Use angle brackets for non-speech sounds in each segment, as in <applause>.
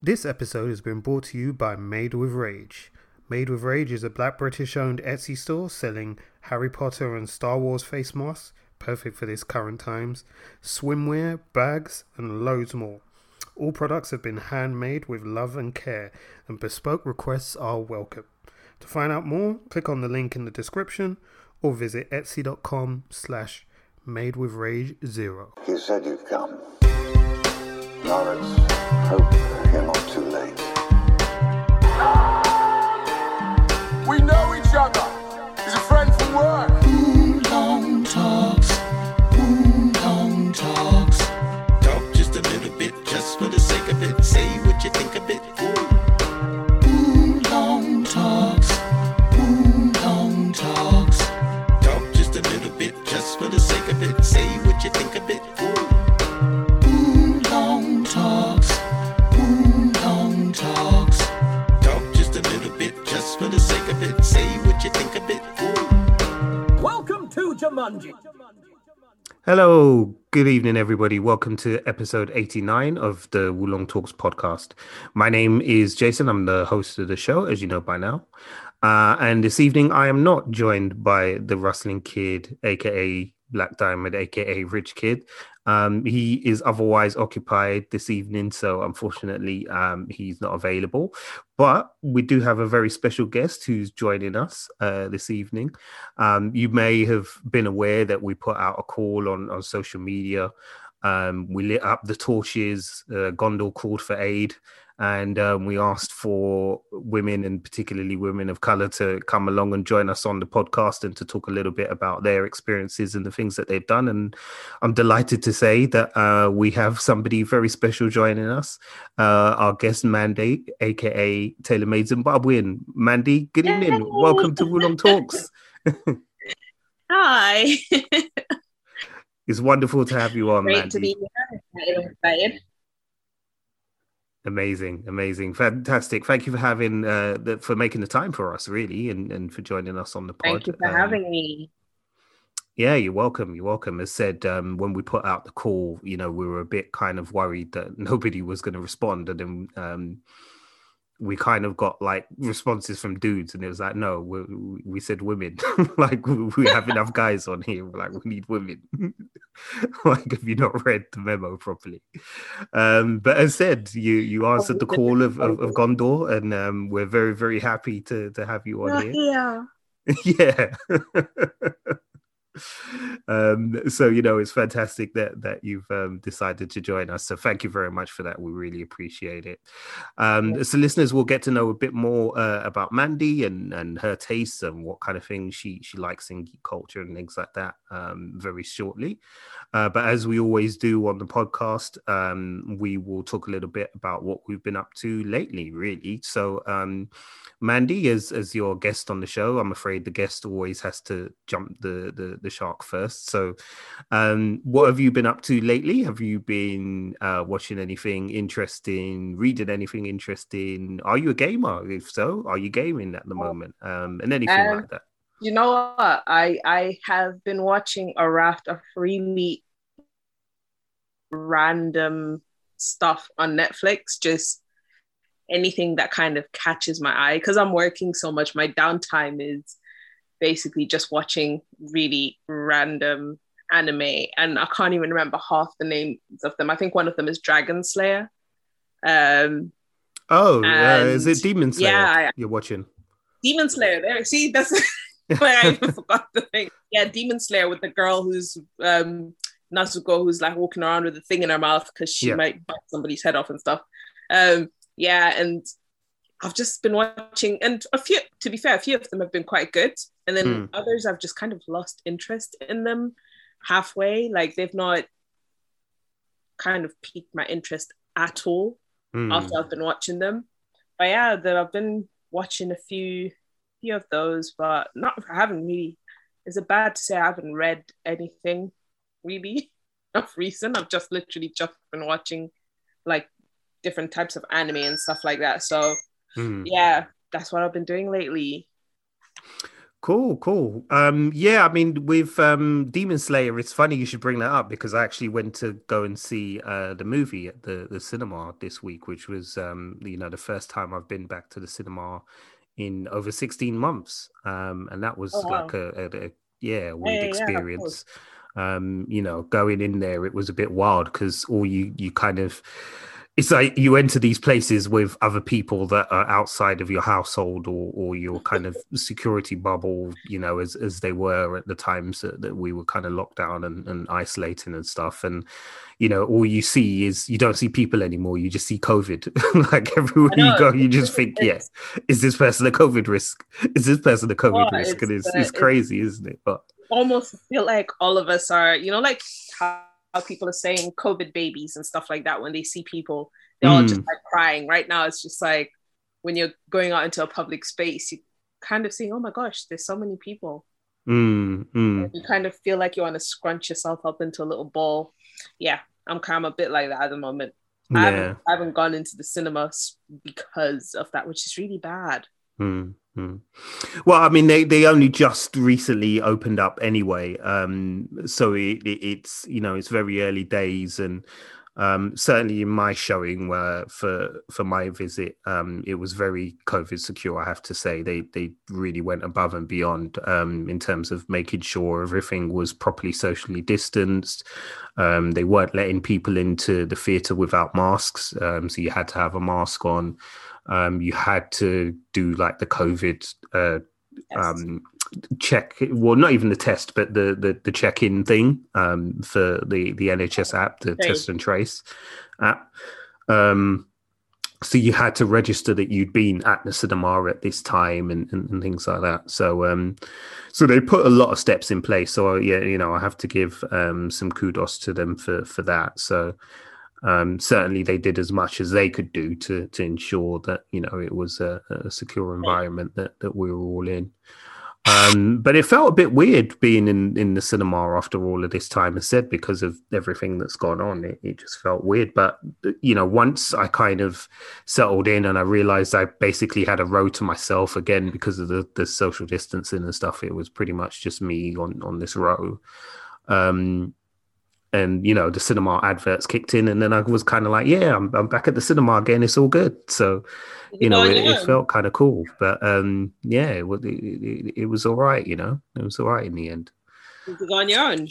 This episode has been brought to you by Made with Rage. Made with Rage is a black British owned Etsy store selling Harry Potter and Star Wars face masks, perfect for this current times, swimwear, bags, and loads more. All products have been handmade with love and care, and bespoke requests are welcome. To find out more, click on the link in the description or visit etsy.com slash made with rage zero. You said you'd come. Lawrence, hope you're not too late. Hello, good evening, everybody. Welcome to episode 89 of the Wulong Talks podcast. My name is Jason. I'm the host of the show, as you know by now. Uh, and this evening, I am not joined by the Rustling Kid, aka Black Diamond, aka Rich Kid. Um, he is otherwise occupied this evening, so unfortunately, um, he's not available. But we do have a very special guest who's joining us uh, this evening. Um, you may have been aware that we put out a call on, on social media. Um, we lit up the torches. Uh, Gondor called for aid, and um, we asked for women, and particularly women of color, to come along and join us on the podcast and to talk a little bit about their experiences and the things that they've done. And I'm delighted to say that uh, we have somebody very special joining us, uh, our guest Mandy, aka Taylor Made Zimbabwean. Mandy, good evening. Welcome to Wulong Talks. <laughs> Hi. <laughs> It's wonderful to have you on, Great Mandy. to be here. Excited, excited. Amazing, amazing, fantastic! Thank you for having uh, the, for making the time for us, really, and, and for joining us on the pod. Thank you for Um, having me. Yeah, you're welcome. You're welcome. As said, um, when we put out the call, you know, we were a bit kind of worried that <laughs> nobody was going to respond, and then um, we kind of got like responses from dudes, and it was like, no, we, we said women. <laughs> like we, we have enough guys on here. We're like we need women. <laughs> like have you not read the memo properly? Um, but as said, you you answered the call of, of, of Gondor, and um, we're very very happy to to have you on here. <laughs> Yeah. yeah um so you know it's fantastic that that you've um decided to join us. So thank you very much for that. We really appreciate it. Um so listeners will get to know a bit more uh, about mandy and and her tastes and what kind of things she she likes in geek culture and things like that um very shortly. Uh, but as we always do on the podcast um we will talk a little bit about what we've been up to lately really. So um Mandy, as as your guest on the show, I'm afraid the guest always has to jump the the, the shark first. So, um, what have you been up to lately? Have you been uh, watching anything interesting, reading anything interesting? Are you a gamer? If so, are you gaming at the moment? Um, and anything Um, like that. You know what? I I have been watching a raft of really random stuff on Netflix. Just anything that kind of catches my eye because I'm working so much. My downtime is basically just watching really random anime, and I can't even remember half the names of them. I think one of them is Dragon Slayer. Um, Oh, uh, is it Demon Slayer yeah, you're watching? Demon Slayer. There, see, that's <laughs> like I even forgot the thing. Yeah, Demon Slayer with the girl who's um Nezuko, who's like walking around with a thing in her mouth because she Yeah. might bite somebody's head off and stuff. Um, yeah, and I've just been watching, and a few, to be fair, a few of them have been quite good, and then Hmm. others I've just kind of lost interest in them halfway. Like they've not kind of piqued my interest at all Hmm. after I've been watching them. But yeah, that I've been watching a few few of those, but not I haven't really is it bad to say I haven't read anything really <laughs> of recent. I've just literally just been watching like different types of anime and stuff like that. So Hmm. yeah, that's what I've been doing lately. Cool, cool. Um, yeah, I mean, with um, Demon Slayer, it's funny you should bring that up because I actually went to go and see uh, the movie at the, the cinema this week, which was, um, you know, the first time I've been back to the cinema in over 16 months. Um, and that was Oh, wow. like a, a, a yeah, weird yeah, yeah, experience. um, you know, going in there, it was a bit wild because all you, you kind of, it's like you enter these places with other people that are outside of your household or, or your kind of security bubble, you know, as, as they were at the times that, that we were kind of locked down and, and isolating and stuff. And, you know, all you see is you don't see people anymore. You just see COVID. <laughs> like everywhere you go, you just think, yes, is this person a COVID risk? Is this person a COVID Oh, risk? And it's, it's, uh, it's it's- crazy, isn't it? But almost feel like all of us are, you know, like how, how people are saying COVID babies and stuff like that when they see people, they're all just Mm. like crying. Right now, it's just like when you're going out into a public space, you kind of saying, oh my gosh, there's so many people. mm, mm. You kind of feel like you want to scrunch yourself up into a little ball. Yeah, I'm kind of a bit like that at the moment. I, haven't, I haven't gone into the cinemas because of that, which is really bad. Mm, mm. Well, I mean, they, they only just recently opened up anyway, um, so it, it, it's you know it's very early days, and um, certainly in my showing, where for for my visit, um, it was very COVID secure. I have to say, they they really went above and beyond um, in terms of making sure everything was properly socially distanced. Um, they weren't letting people into the theatre without masks, um, so you had to have a mask on um, you had to do like the COVID uh, um, check. Well, not even the test, but the the, the check in thing um, for the the NHS app, the test and trace app. Um, so you had to register that you'd been at the cinema at this time and, and, and things like that. So um, so they put a lot of steps in place. So yeah, you know, I have to give um, some kudos to them for for that. So um, certainly they did as much as they could do to to ensure that you know it was a, a secure environment that that we were all in. Um, but it felt a bit weird being in in the cinema after all of this time, as said, because of everything that's gone on. It, it just felt weird. But you know, once I kind of settled in and I realized I basically had a row to myself again because of the the social distancing and stuff, it was pretty much just me on on this row. Um, and you know the cinema adverts kicked in and then i was kind of like yeah I'm, I'm back at the cinema again it's all good so you know Oh, it, yeah. it felt kind of cool but um yeah it, it, it, it was all right you know it was all right in the end You go on your own.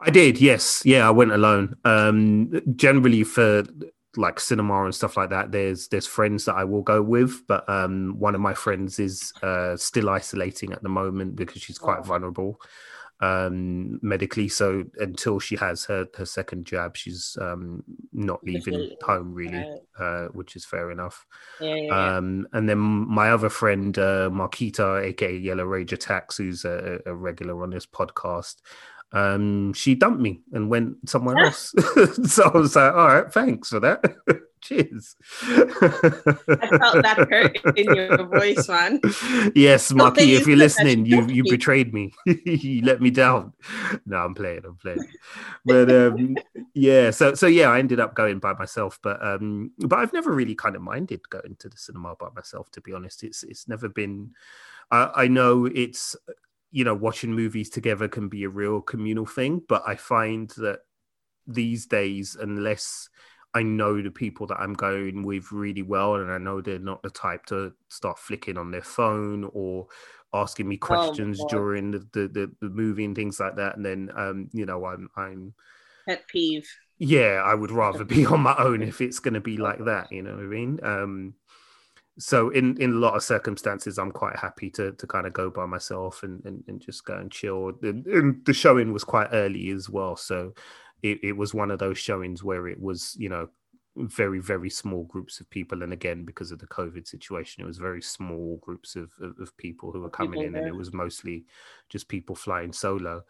i did yes yeah i went alone um generally for like cinema and stuff like that there's there's friends that i will go with but um one of my friends is uh still isolating at the moment because she's quite Oh. vulnerable um medically. So until she has her her second jab she's um not leaving home really uh which is fair enough. Yeah, yeah, um and then my other friend uh marquita aka yellow rage attacks who's a, a regular on this podcast um she dumped me and went somewhere <laughs> else. <laughs> So i was like all right thanks for that <laughs> cheers I felt that hurt in your voice, man. yes marky if you you're listening you you betrayed me. <laughs> You let me down. No i'm playing i'm playing. But <laughs> um yeah so so yeah i ended up going by myself but um but i've never really kind of minded going to the cinema by myself to be honest. It's it's never been i i know it's you know watching movies together can be a real communal thing but i find that these days unless I know the people that I'm going with really well, and I know they're not the type to start flicking on their phone or asking me questions God. during the, the, the, the movie and things like that. And then, um, you know, I'm, I'm, Pet peeve. yeah, I would rather be on my own if it's going to be like that. <laughs> You know what I mean? Um, so in in a lot of circumstances, I'm quite happy to to kind of go by myself and and, and just go and chill. And, and the showing was quite early as well, so it, it was one of those showings where it was you know very very small groups of people. And again because of the covid situation it was very small groups of, of, of people who were coming in and it was mostly just people flying solo.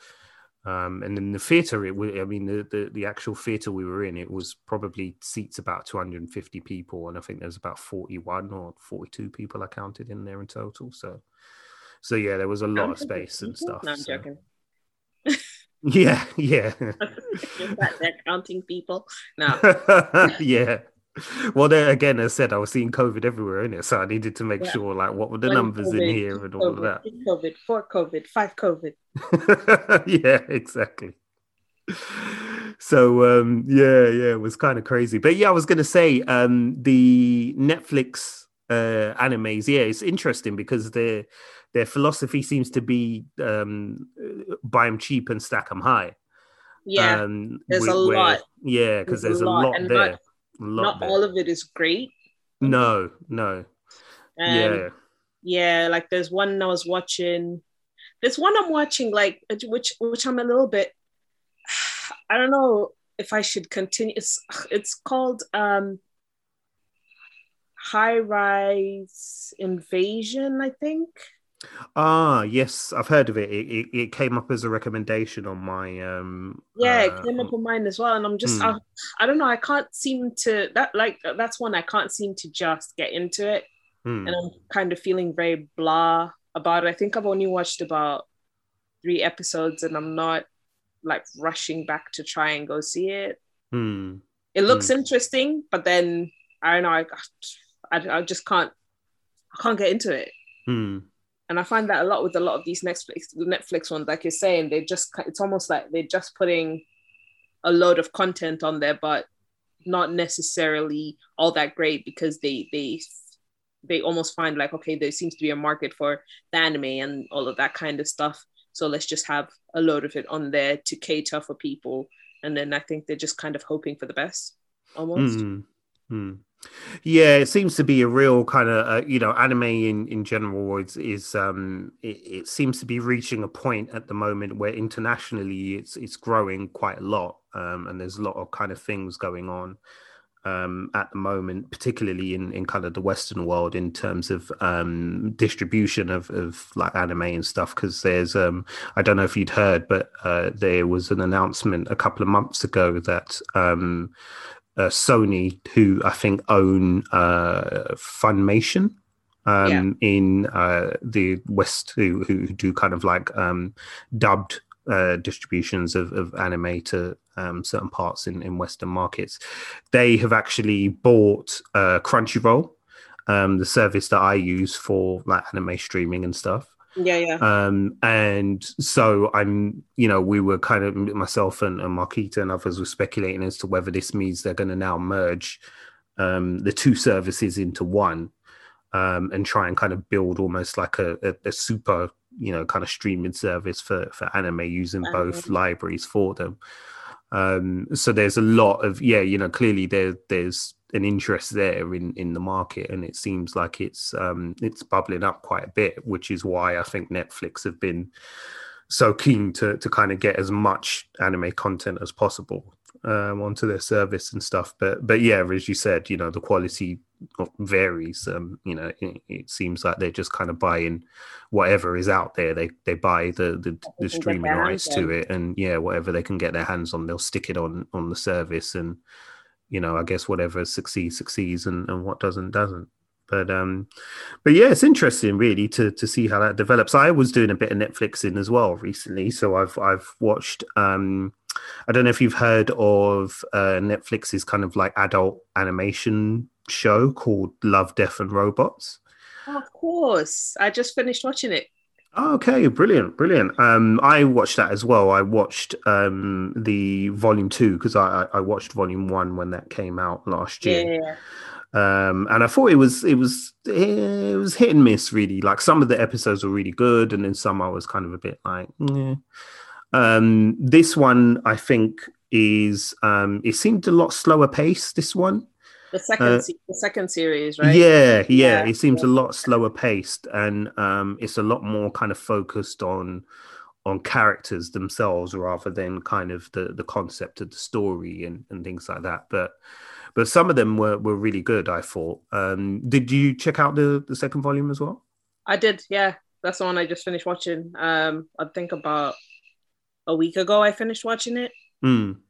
Um, and in the theater it was i mean the, the the actual theater we were in it was probably seats about 250 people and i think there's about 41 or 42 people i counted in there in total. So so yeah there was a lot of space and stuff No, I'm so- joking. Yeah <laughs> yeah they're counting people. <laughs> No. yeah well, then again, as I said, I was seeing COVID everywhere in it, so I needed to make Yeah. sure like what were the One numbers in here and all of that. COVID, four COVID, five COVID. <laughs> yeah, exactly. So um yeah, yeah, it was kind of crazy. But yeah, I was gonna say um the Netflix uh animes, yeah, it's interesting because their their philosophy seems to be um buy them cheap and stack them high. Yeah, um, there's a whe- where- lot. Yeah, because There's there's, a a lot, lot, there. not- lot not there. all of it is great. No, no. And yeah. yeah, like there's one I was watching. There's one I'm watching, like which which I'm a little bit. <sighs> I don't know if I should continue. It's it's called um High Rise Invasion, I think. Ah, yes, I've heard of it. It, it. it came up as a recommendation on my um Yeah, uh, it came up on mine as well, and I'm just Hmm. I, I don't know. I can't seem to that like that's one I can't seem to just get into it. hmm. and I'm kind of feeling very blah about it. I think I've only watched about three episodes and I'm not like rushing back to try and go see it. Hmm. It looks interesting, but then I don't know. I, I, I just can't. I can't get into it, Hmm. And I find that a lot with a lot of these Netflix the Netflix ones. Like you're saying, they just it's almost like they're just putting a load of content on there, but not necessarily all that great because they they they almost find like okay there seems to be a market for the anime and all of that kind of stuff. So let's just have a load of it on there to cater for people. And then i think they're just kind of hoping for the best almost. Mm, mm. Yeah, it seems to be a real kind of uh, you know anime in in general is is um it, it seems to be reaching a point at the moment where internationally it's it's growing quite a lot um and there's a lot of kind of things going on um at the moment particularly in in kind of the western world in terms of um distribution of of like anime and stuff because there's um I don't know if you'd heard but uh there was an announcement a couple of months ago that um uh, Sony, who I think own uh, Funimation um, in uh, the West, who, who do kind of like um, dubbed uh, distributions of, of anime to um, certain parts in, in Western markets. They have actually bought uh, Crunchyroll, um, the service that I use for like anime streaming and stuff yeah yeah. Um and so i'm you know we were kind of myself and, and marquita and others were speculating as to whether this means they're going to now merge um the two services into one um and try and kind of build almost like a, a, a super you know kind of streaming service for for anime using both libraries for them um so there's a lot of yeah you know clearly there there's an interest there in in the market and it seems like it's um it's bubbling up quite a bit which is why i think netflix have been so keen to to kind of get as much anime content as possible um onto their service and stuff. But but yeah as you said you know the quality varies. Um you know it, it seems like they're just kind of buying whatever is out there. They they buy the the, the streaming rights to it and yeah whatever they can get their hands on they'll stick it on on the service and you know i guess whatever succeeds succeeds and, and what doesn't doesn't. But um but yeah it's interesting really to to see how that develops. I was doing a bit of netflixing as well recently. So i've i've watched um i don't know if you've heard of uh netflix's kind of like adult animation show called love death and robots Oh, of course i just finished watching it Oh, okay, brilliant, brilliant. Um, I watched that as well. I watched um the volume two because I I watched volume one when that came out last year. yeah Um, and I thought it was it was it was hit and miss really. Like some of the episodes were really good, and then some I was kind of a bit like, yeah. Um, this one I think is um, it seemed a lot slower pace. This one, the second Uh, se- the second series right yeah, yeah, Yeah, It seems a lot slower paced, and um, it's a lot more kind of focused on on characters themselves rather than kind of the the concept of the story and, and things like that. But but some of them were, were really good. I thought. Um, did you check out the the second volume as well? I did, yeah. That's the one I just finished watching. Um, I think about a week ago I finished watching it. Mm,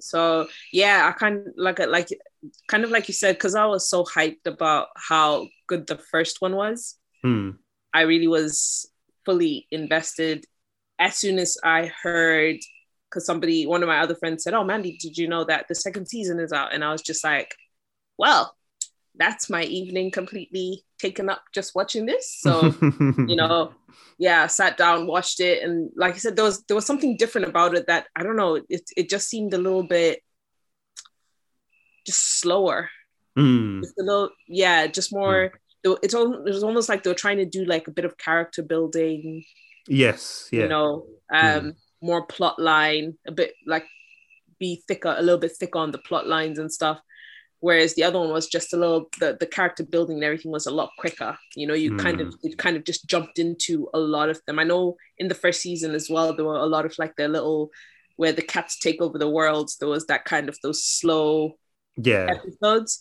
So yeah, I kind of like like kind of like you said, because I was so hyped about how good the first one was. mm, I really was fully invested as soon as I heard because somebody, one of my other friends said, "Oh, Mandy, did you know that the second season is out?" And I was just like, well, that's my evening completely taken up just watching this. So, <laughs> you know, yeah, sat down, watched it, and like I said, there was there was something different about it that I don't know. It it just seemed a little bit just slower. Mm, Just a little, yeah, just more. It's all. It was almost like they were trying to do like a bit of character building. yes, yeah. You know, um, more plot line, a bit like be thicker, a little bit thicker on the plot lines and stuff. Whereas the other one was just a little the, the character building and everything was a lot quicker. You know, you kind of it kind of just jumped into a lot of them. I know in the first season as well, there were a lot of like the little where the cats take over the world. There was that kind of those slow yeah. episodes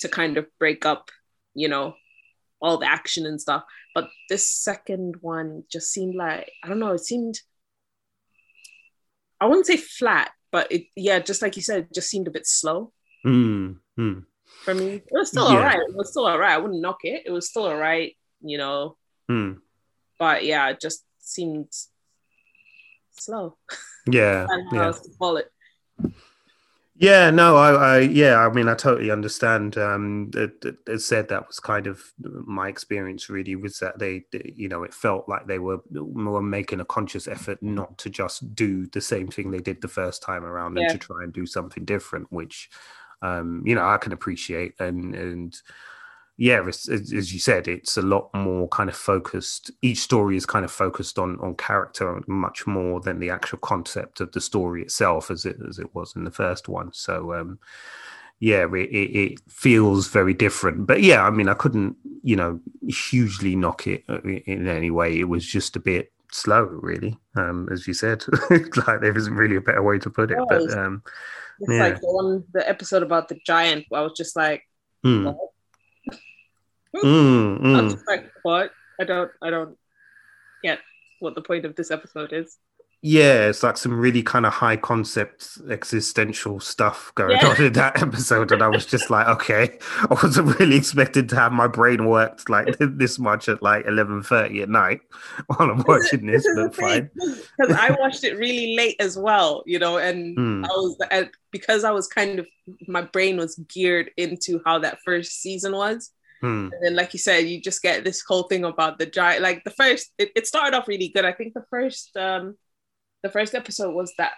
to kind of break up, you know, all the action and stuff. But this second one just seemed like I don't know, it seemed I wouldn't say flat, but it yeah, just like you said, it just seemed a bit slow Mm, mm, for me. It was still Yeah. alright. It was still alright. I wouldn't knock it. It was still alright, you know. mm. But yeah, it just seemed slow. Yeah. <laughs> I don't know how Yeah. to call it. Yeah, no, I, I, yeah, I mean, I totally understand. Um, it, it, it said that was kind of my experience. Really, was that they, they- you know, it felt like they were were making a conscious effort not to just do the same thing they did the first time around, Yeah. and to try and do something different, which, um, you know, I can appreciate. And and yeah, as as you said, it's a lot more kind of focused. Each story is kind of focused on on character much more than the actual concept of the story itself, as it as it was in the first one. So, um, yeah, it, it, feels very different. But yeah, I mean, I couldn't, you know, hugely knock it uh, in any way. It was just a bit slow, really, um, as you said. <laughs> like there isn't really a better way to put it. But um, Yeah. like the one the episode about the giant. I was just like, mm, What? <laughs> mm, I was mm. just like, what? I don't I don't get what the point of this episode is. Yeah, it's like some really kind of high concept existential stuff going Yeah. on in that <laughs> episode, and I was just like, okay, <laughs> I wasn't really expected to have my brain worked like <laughs> this much at like eleven thirty at night while I'm watching this, is but fine. because I watched it really late as well, you know, and Mm. I was because I was kind of my brain was geared into how that first season was. Hmm. And then, like you said, you just get this whole thing about the giant. Like the first, it, it started off really good. I think the first, um, the first episode was that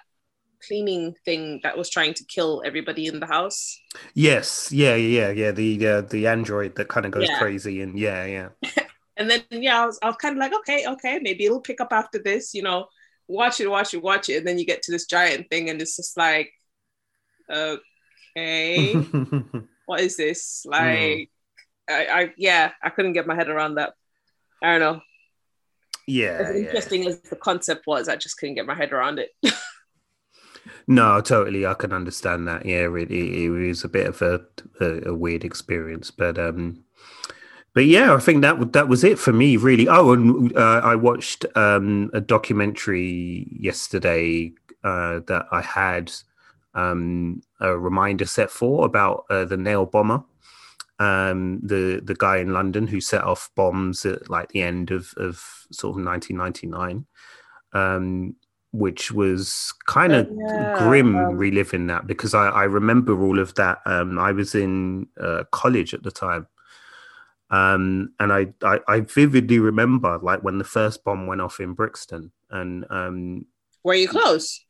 cleaning thing that was trying to kill everybody in the house. Yes, yeah, yeah, yeah. The uh, the android that kind of goes Yeah. crazy, and yeah, yeah, <laughs> And then, yeah, I was, I was kind of like, okay, okay, maybe it'll pick up after this, you know, watch it, watch it, watch it. And then you get to this giant thing, and it's just like, okay, <laughs> what is this? Like, I, I, yeah, I couldn't get my head around that. I don't know. Yeah, As yeah. interesting as the concept was, I just couldn't get my head around it. <laughs> No, totally. I can understand that. Yeah, it, it, was a bit of a, a, a weird experience, but um, but yeah, I think that that was it for me, really. Oh, and uh, I watched um a documentary yesterday uh, that I had um a reminder set for about uh, the nail bomber, um the the guy in London who set off bombs at like the end of of sort of 1999. Um, which was kind of Yeah, grim um, reliving that because I, I remember all of that. Um, I was in uh, college at the time, um, and I, I I vividly remember like when the first bomb went off in Brixton, and um, Were you close?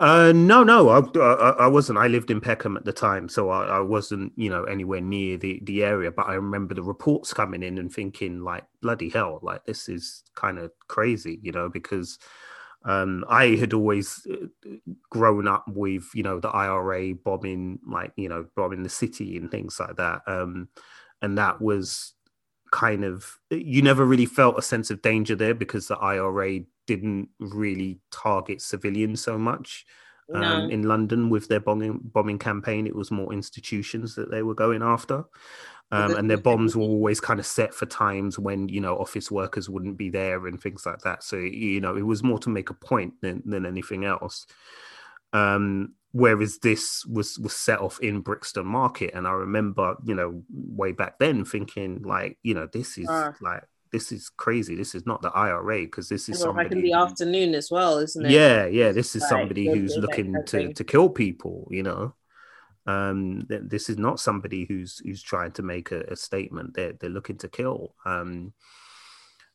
Uh, no, no, I, I I wasn't. I lived in Peckham at the time, so I, I wasn't, you know, anywhere near the the area. But I remember the reports coming in and thinking, like, bloody hell, like this is kind of crazy, you know, because um, I had always uh, grown up with, you know, the IRA bombing, like, you know, bombing the city and things like that, um, and that was kind of you never really felt a sense of danger there because the IRA didn't really target civilians so much um, No. in London with their bombing bombing campaign. It was more institutions that they were going after, um, and their bombs were always kind of set for times when you know office workers wouldn't be there and things like that. So you know it was more to make a point than than anything else. Um, whereas this was was set off in Brixton Market, and I remember you know way back then thinking like you know this is Ah. like this is crazy. This is not the IRA because this is was like in the afternoon as well, isn't it? yeah, yeah. This is somebody who's looking to to kill people. You know. Um, th- this is not somebody who's who's trying to make a, a statement. They're they're looking to kill. Um,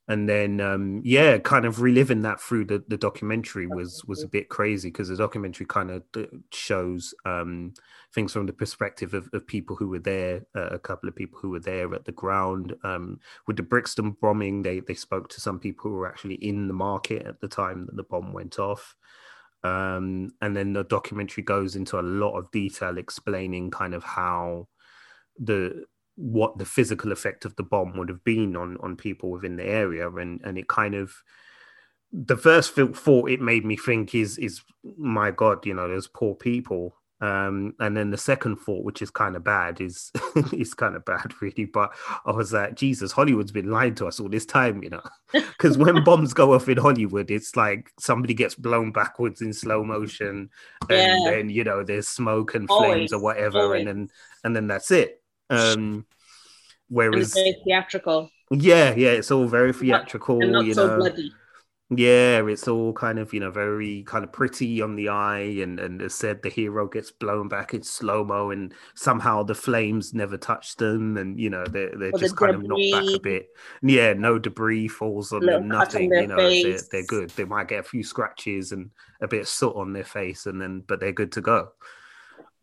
and then um, yeah, kind of reliving that through the, the documentary was was a bit crazy because the documentary kind of shows um, things from the perspective of, of people who were there, uh, a couple of people who were there at the ground um, with the Brixton bombing. They they spoke to some people who were actually in the market at the time that the bomb went off. Um, and then the documentary goes into a lot of detail explaining kind of how the what the physical effect of the bomb would have been on on people within the area. And and it kind of the first thought it made me think is is my god you know there's poor people. Um and then the second thought which is kind of bad is <laughs> is kind of bad <laughs> really. But i was like jesus hollywood's been lying to us all this time you know? <laughs> Because when bombs go off in hollywood it's like somebody gets blown backwards in slow motion and Yeah. then you know there's smoke and flames Always, or whatever always. and then and then that's it um whereas it's very theatrical yeah, yeah, it's all very theatrical, and not you so know. bloody. Yeah, it's all kind of, you know, very kind of pretty on the eye. And and as said, the hero gets blown back in slow mo, and somehow the flames never touch them, and you know they're they're Or the just kind of knocked back a bit. Yeah, no debris falls on them, cut on nothing. You know, they're, they're good. They might get a few scratches and a bit of soot on their face, and then but they're good to go.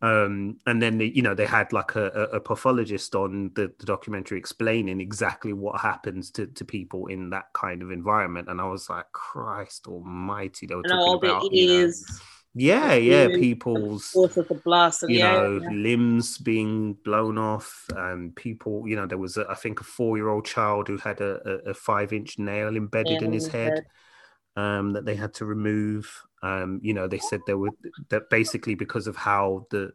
Um, and then they, you know they had like a, a, pathologist on the, the documentary explaining exactly what happens to, to people in that kind of environment, and I was like, Christ Almighty! They were And talking about know, yeah, yeah, people's force of the blast, and you know limbs being blown off and people you know there was a, i think a four-year-old child who had a, a, a five-inch nail embedded Yeah, in his in his head head. um, that they had to remove um, you know they said there were that basically because of how the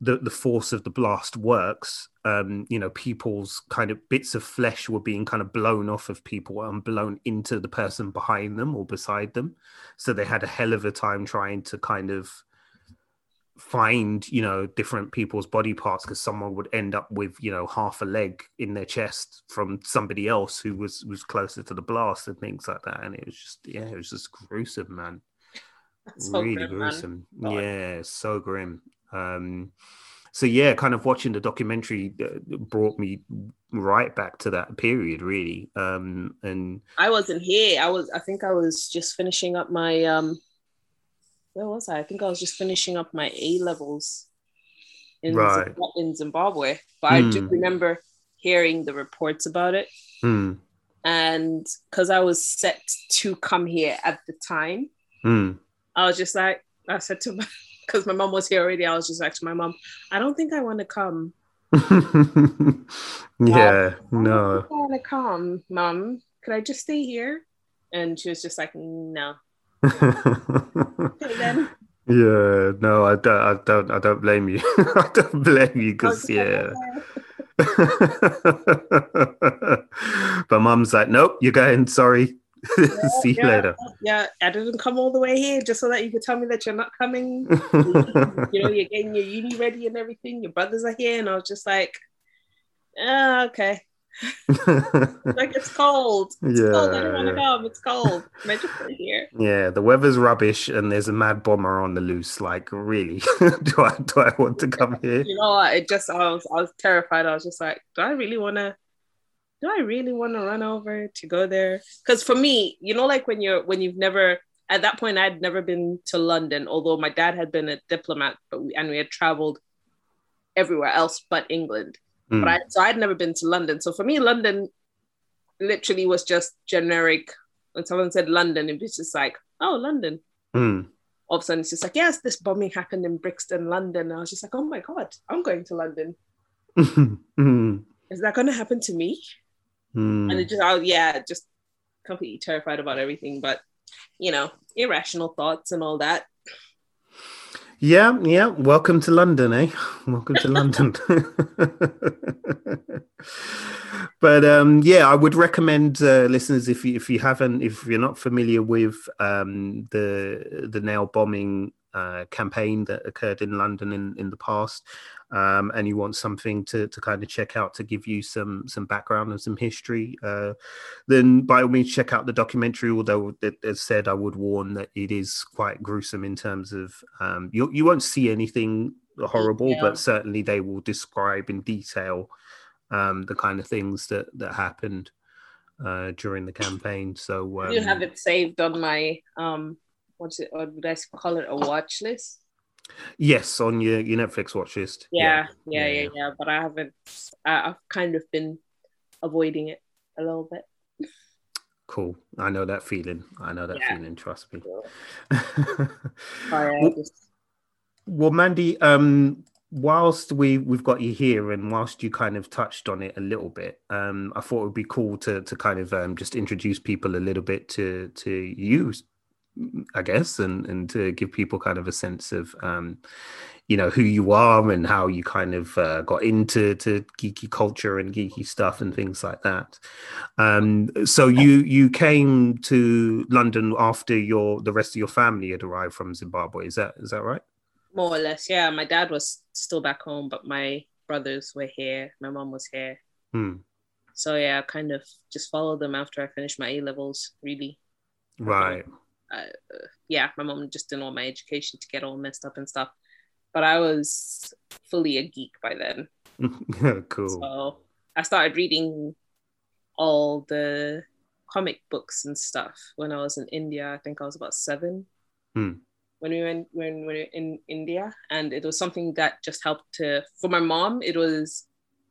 the, the force of the blast works um, you know people's kind of bits of flesh were being kind of blown off of people and blown into the person behind them or beside them. So they had a hell of a time trying to kind of find you know different people's body parts because someone would end up with you know half a leg in their chest from somebody else who was was closer to the blast and things like that. And it was just yeah it was just gruesome man <laughs> so really grim, gruesome God. yeah so grim um so yeah kind of watching the documentary uh, brought me right back to that period really um and I wasn't here. I was. I think I was just finishing up my. um Where was I? I think I was just finishing up my A levels in, Right. Zimbabwe, in Zimbabwe. But I do Hmm. remember hearing the reports about it, mm, and because I was set to come here at the time, mm. I was just like, I said to my, <laughs> because my mom was here already. I was just like to my mom, I don't think I want to come. <laughs> yeah I don't no I want to come, mom. Could I just stay here? And she was just like, no. <laughs> Okay, then. yeah no i don't i don't i don't blame you i don't blame you because yeah but mom's like nope you're going sorry <laughs> see you later Yeah, I didn't come all the way here just so that you could tell me that you're not coming. <laughs> you know, you're getting your uni ready and everything. Your brothers are here, and I was just like, ah, okay. <laughs> Like it's cold. It's cold. I don't want to Yeah, come. It's cold. Can I just stay here? yeah the weather's rubbish and there's a mad bomber on the loose like really do i do i want to come here You know, what? it just I was I was terrified. I was just like, do I really want to? Do I really want to run over to go there? Because for me, you know, like when you're when you've never at that point I'd never been to London, although my dad had been a diplomat, but we, and we had traveled everywhere else but England. Mm, But I so I'd never been to London. So for me, London literally was just generic. When someone said London, it was just like, oh, London. mm. All of a sudden, it's just like, yes, this bombing happened in Brixton, London. And I was just like, oh my god, I'm going to London. <laughs> Mm, Is that going to happen to me? Mm. And it just, I yeah, just completely terrified about everything. But you know, irrational thoughts and all that. Yeah, yeah. Welcome to London, eh? Welcome to London. <laughs> <laughs> but um, yeah, I would recommend uh, listeners if you if you haven't if you're not familiar with um, the the nail bombing uh, campaign that occurred in London in, in the past, um, and you want something to, to kind of check out to give you some some background and some history, uh, then by all means check out the documentary. Although, it, as said, I would warn that it is quite gruesome in terms of um, you you won't see anything horrible, Yeah. but certainly they will describe in detail um, the kind of things that that happened uh, during the campaign. So I um, do have it saved on my um what's it or would I call it a watch list? yes, on your your Netflix watch list. Yeah, yeah, Yeah, yeah, yeah. But I haven't I've kind of been avoiding it a little bit. Cool. I know that feeling. I know that Yeah. feeling. Trust me. <laughs> Well- Well, Mandy, um, whilst we we've got you here, and whilst you kind of touched on it a little bit, um, I thought it would be cool to to kind of um, just introduce people a little bit to to you, I guess, and and to give people kind of a sense of um, you know who you are and how you kind of uh, got into to geeky culture and geeky stuff and things like that. Um, so you you came to London after your the rest of your family had arrived from Zimbabwe. Is that is that right? more or less, yeah. My dad was still back home, but my brothers were here. My mom was here. Hmm. So yeah, I kind of just followed them after I finished my A levels. Really, Right. Yeah. My mom just didn't want my education to get all messed up and stuff. But I was fully a geek by then. <laughs> cool. So I started reading all the comic books and stuff when I was in India. I think I was about seven Hmm. when we went when, we were in India, and it was something that just helped to. For my mom, it was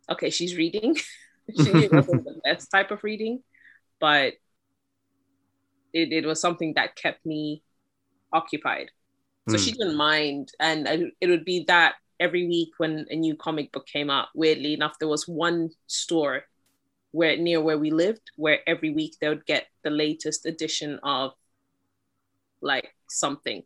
okay. She's reading. <laughs> she wasn't the <laughs> best type of reading, but it, it was something that kept me occupied. So Hmm. she didn't mind, and I, it would be that every week when a new comic book came out. Weirdly enough, there was one store where near where we lived, where every week they would get the latest edition of like something.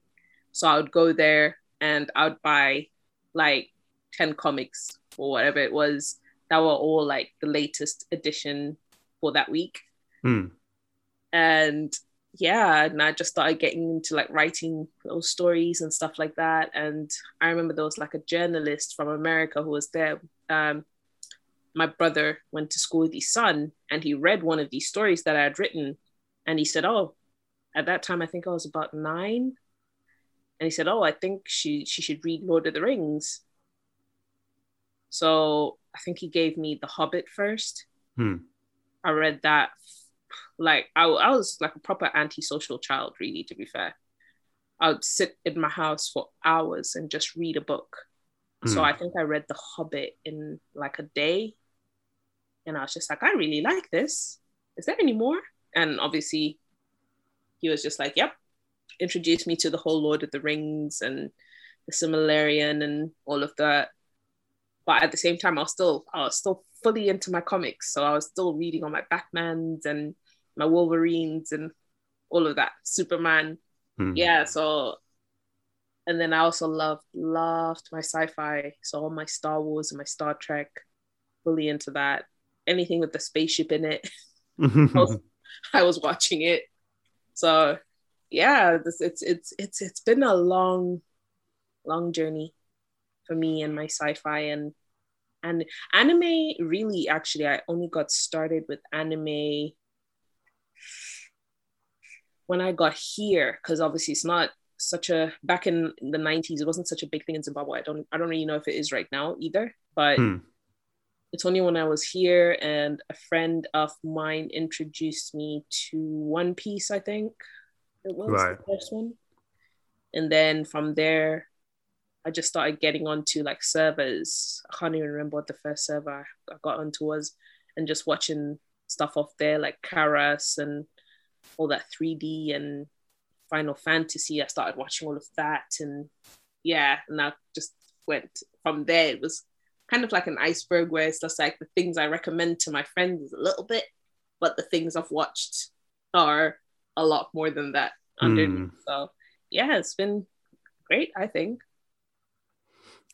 So I would go there and I would buy like ten comics or whatever it was that were all like the latest edition for that week Hmm. and yeah and i just started getting into like writing little stories and stuff like that and i remember there was like a journalist from america who was there um, my brother went to school with his son and he read one of these stories that i had written and he said oh at that time i think i was about nine and he said oh i think she she should read lord of the rings so i think he gave me the hobbit first Hmm. I read that like I, I was like a proper antisocial child, really, to be fair. I would sit in my house for hours and just read a book. So Hmm. I think I read The Hobbit in like a day. And I was just like, I really like this. Is there any more? And obviously, he was just like, yep. Introduced me to the whole Lord of the Rings and the Silmarillion and all of that. But at the same time, I was still I was still fully into my comics. So I was still reading all my Batmans and my Wolverines and all of that. Superman. Hmm. Yeah. So and then I also loved loved my sci-fi. So all my Star Wars and my Star Trek, fully into that. Anything with the spaceship in it, <laughs> was- I was watching it. So yeah, this, it's it's it's it's been a long, long journey for me and my sci-fi and and anime really actually I only got started with anime when I got here because obviously it's not such a back in the 90s it wasn't such a big thing in Zimbabwe. I don't I don't really know if it is right now either, but Hmm. it's only when I was here and a friend of mine introduced me to One Piece, I think it was Right. the first one. And then from there, I just started getting onto like servers. I can't even remember what the first server I got onto was, and just watching stuff off there like Karas and all that 3D and Final Fantasy. I started watching all of that, and yeah, and I just went from there. It was kind of like an iceberg where it's just like the things I recommend to my friends is a little bit, but the things I've watched are a lot more than that hmm. underneath. So yeah, it's been great, I think.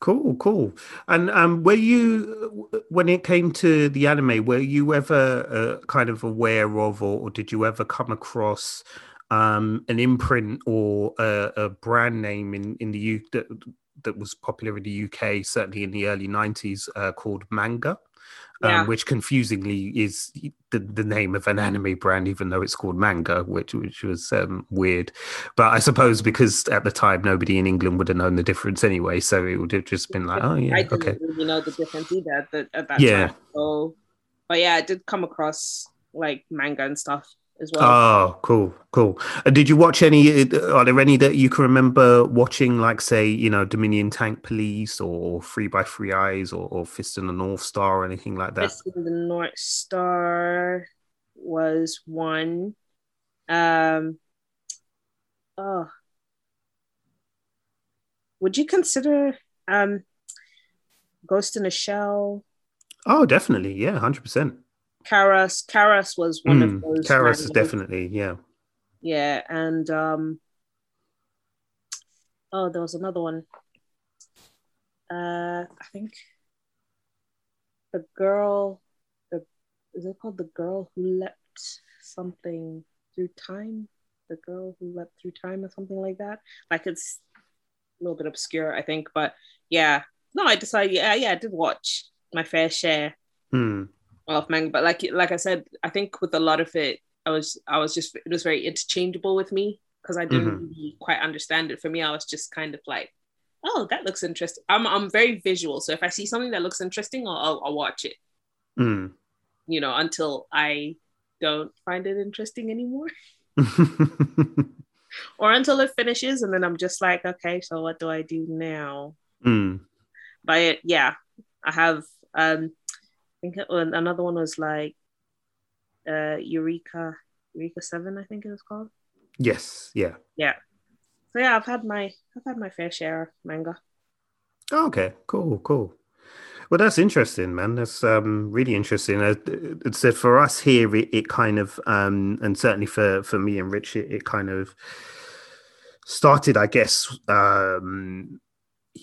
Cool, cool. And um, were you, when it came to the anime, were you ever uh, kind of aware of, or, or did you ever come across um, an imprint or a, a brand name in in the U that that was popular in the UK, certainly in the early '90s, uh, called Manga? Yeah. um, which confusingly is the, the name of an anime brand, even though it's called manga, which which was um, weird. But I suppose because at the time nobody in England would have known the difference anyway, so it would have just been like, oh I yeah, didn't okay, really know the difference either at, that Yeah. time. So, but yeah, I did come across like manga and stuff as well. Oh, cool, cool. Uh, did you watch any? Are there any that you can remember watching, like say, you know, Dominion Tank Police or Three by Three Eyes or, or Fist in the North Star or anything like that? Fist in the North Star was one. Um, oh, would you consider um, Ghost in a Shell? Oh, definitely, yeah, hundred percent. Karas. Karas was one of Mm, those. Karas is definitely, yeah. Yeah, and um, oh, there was another one. Uh, I think the girl, the is it called the girl who leapt something through time? The girl who leapt through time, or something like that. Like it's a little bit obscure, I think, but yeah. No, I decided. Yeah, yeah, I did watch my fair share Hmm. Of manga but like like i said i think with a lot of it i was i was just it was very interchangeable with me because i didn't Mhm. really quite understand it for me i was just kind of like oh that looks interesting i'm, I'm very visual so if i see something that looks interesting i'll, I'll, I'll watch it Hmm. you know until i don't find it interesting anymore <laughs> <laughs> or until it finishes and then i'm just like okay so what do i do now Hmm. but yeah i have um think it, another one was like uh eureka eureka 7 i think it was called Yes, yeah. yeah so yeah i've had my i've had my fair share of manga Oh, okay, cool, cool. Well, that's interesting, man. That's um, really interesting. Uh, uh, for us here. It, it kind of, um, and certainly for for me and Rich, it, it kind of started, I guess. Um,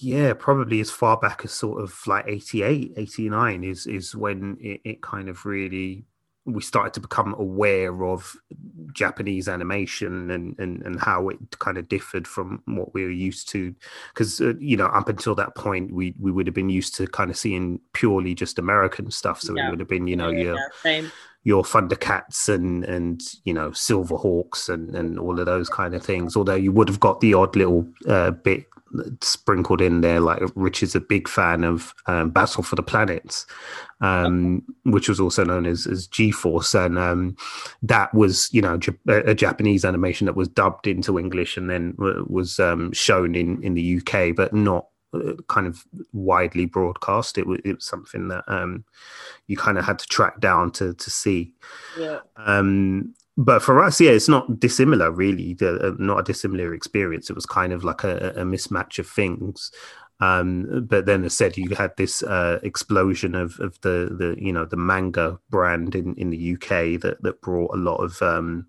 yeah, probably as far back as sort of like 88, 89 is is when it, it kind of really we started to become aware of Japanese animation and, and, and how it kind of differed from what we were used to. Because, uh, you know, up until that point, we, we would have been used to kind of seeing purely just American stuff. So Yeah. it would have been, you know, yeah, your, yeah, your Thundercats and, and, you know, Silverhawks and, and all of those kind of things. Although you would have got the odd little uh, bit sprinkled in there. Like Rich is a big fan of um, Battle for the Planets, um, which was also known as, as G-Force. And um, that was, you know, a a Japanese animation that was dubbed into English and then was um, shown in, in the UK, but not uh, kind of widely broadcast. It was, it was something that um, you kind of had to track down to, to see. yeah Um, but for us, yeah, it's not dissimilar, really. The, uh, not a dissimilar experience. It was kind of like a, a mismatch of things. Um, but then, as said, you had this uh, explosion of, of the, the you know the manga brand in, in the UK that that brought a lot of um,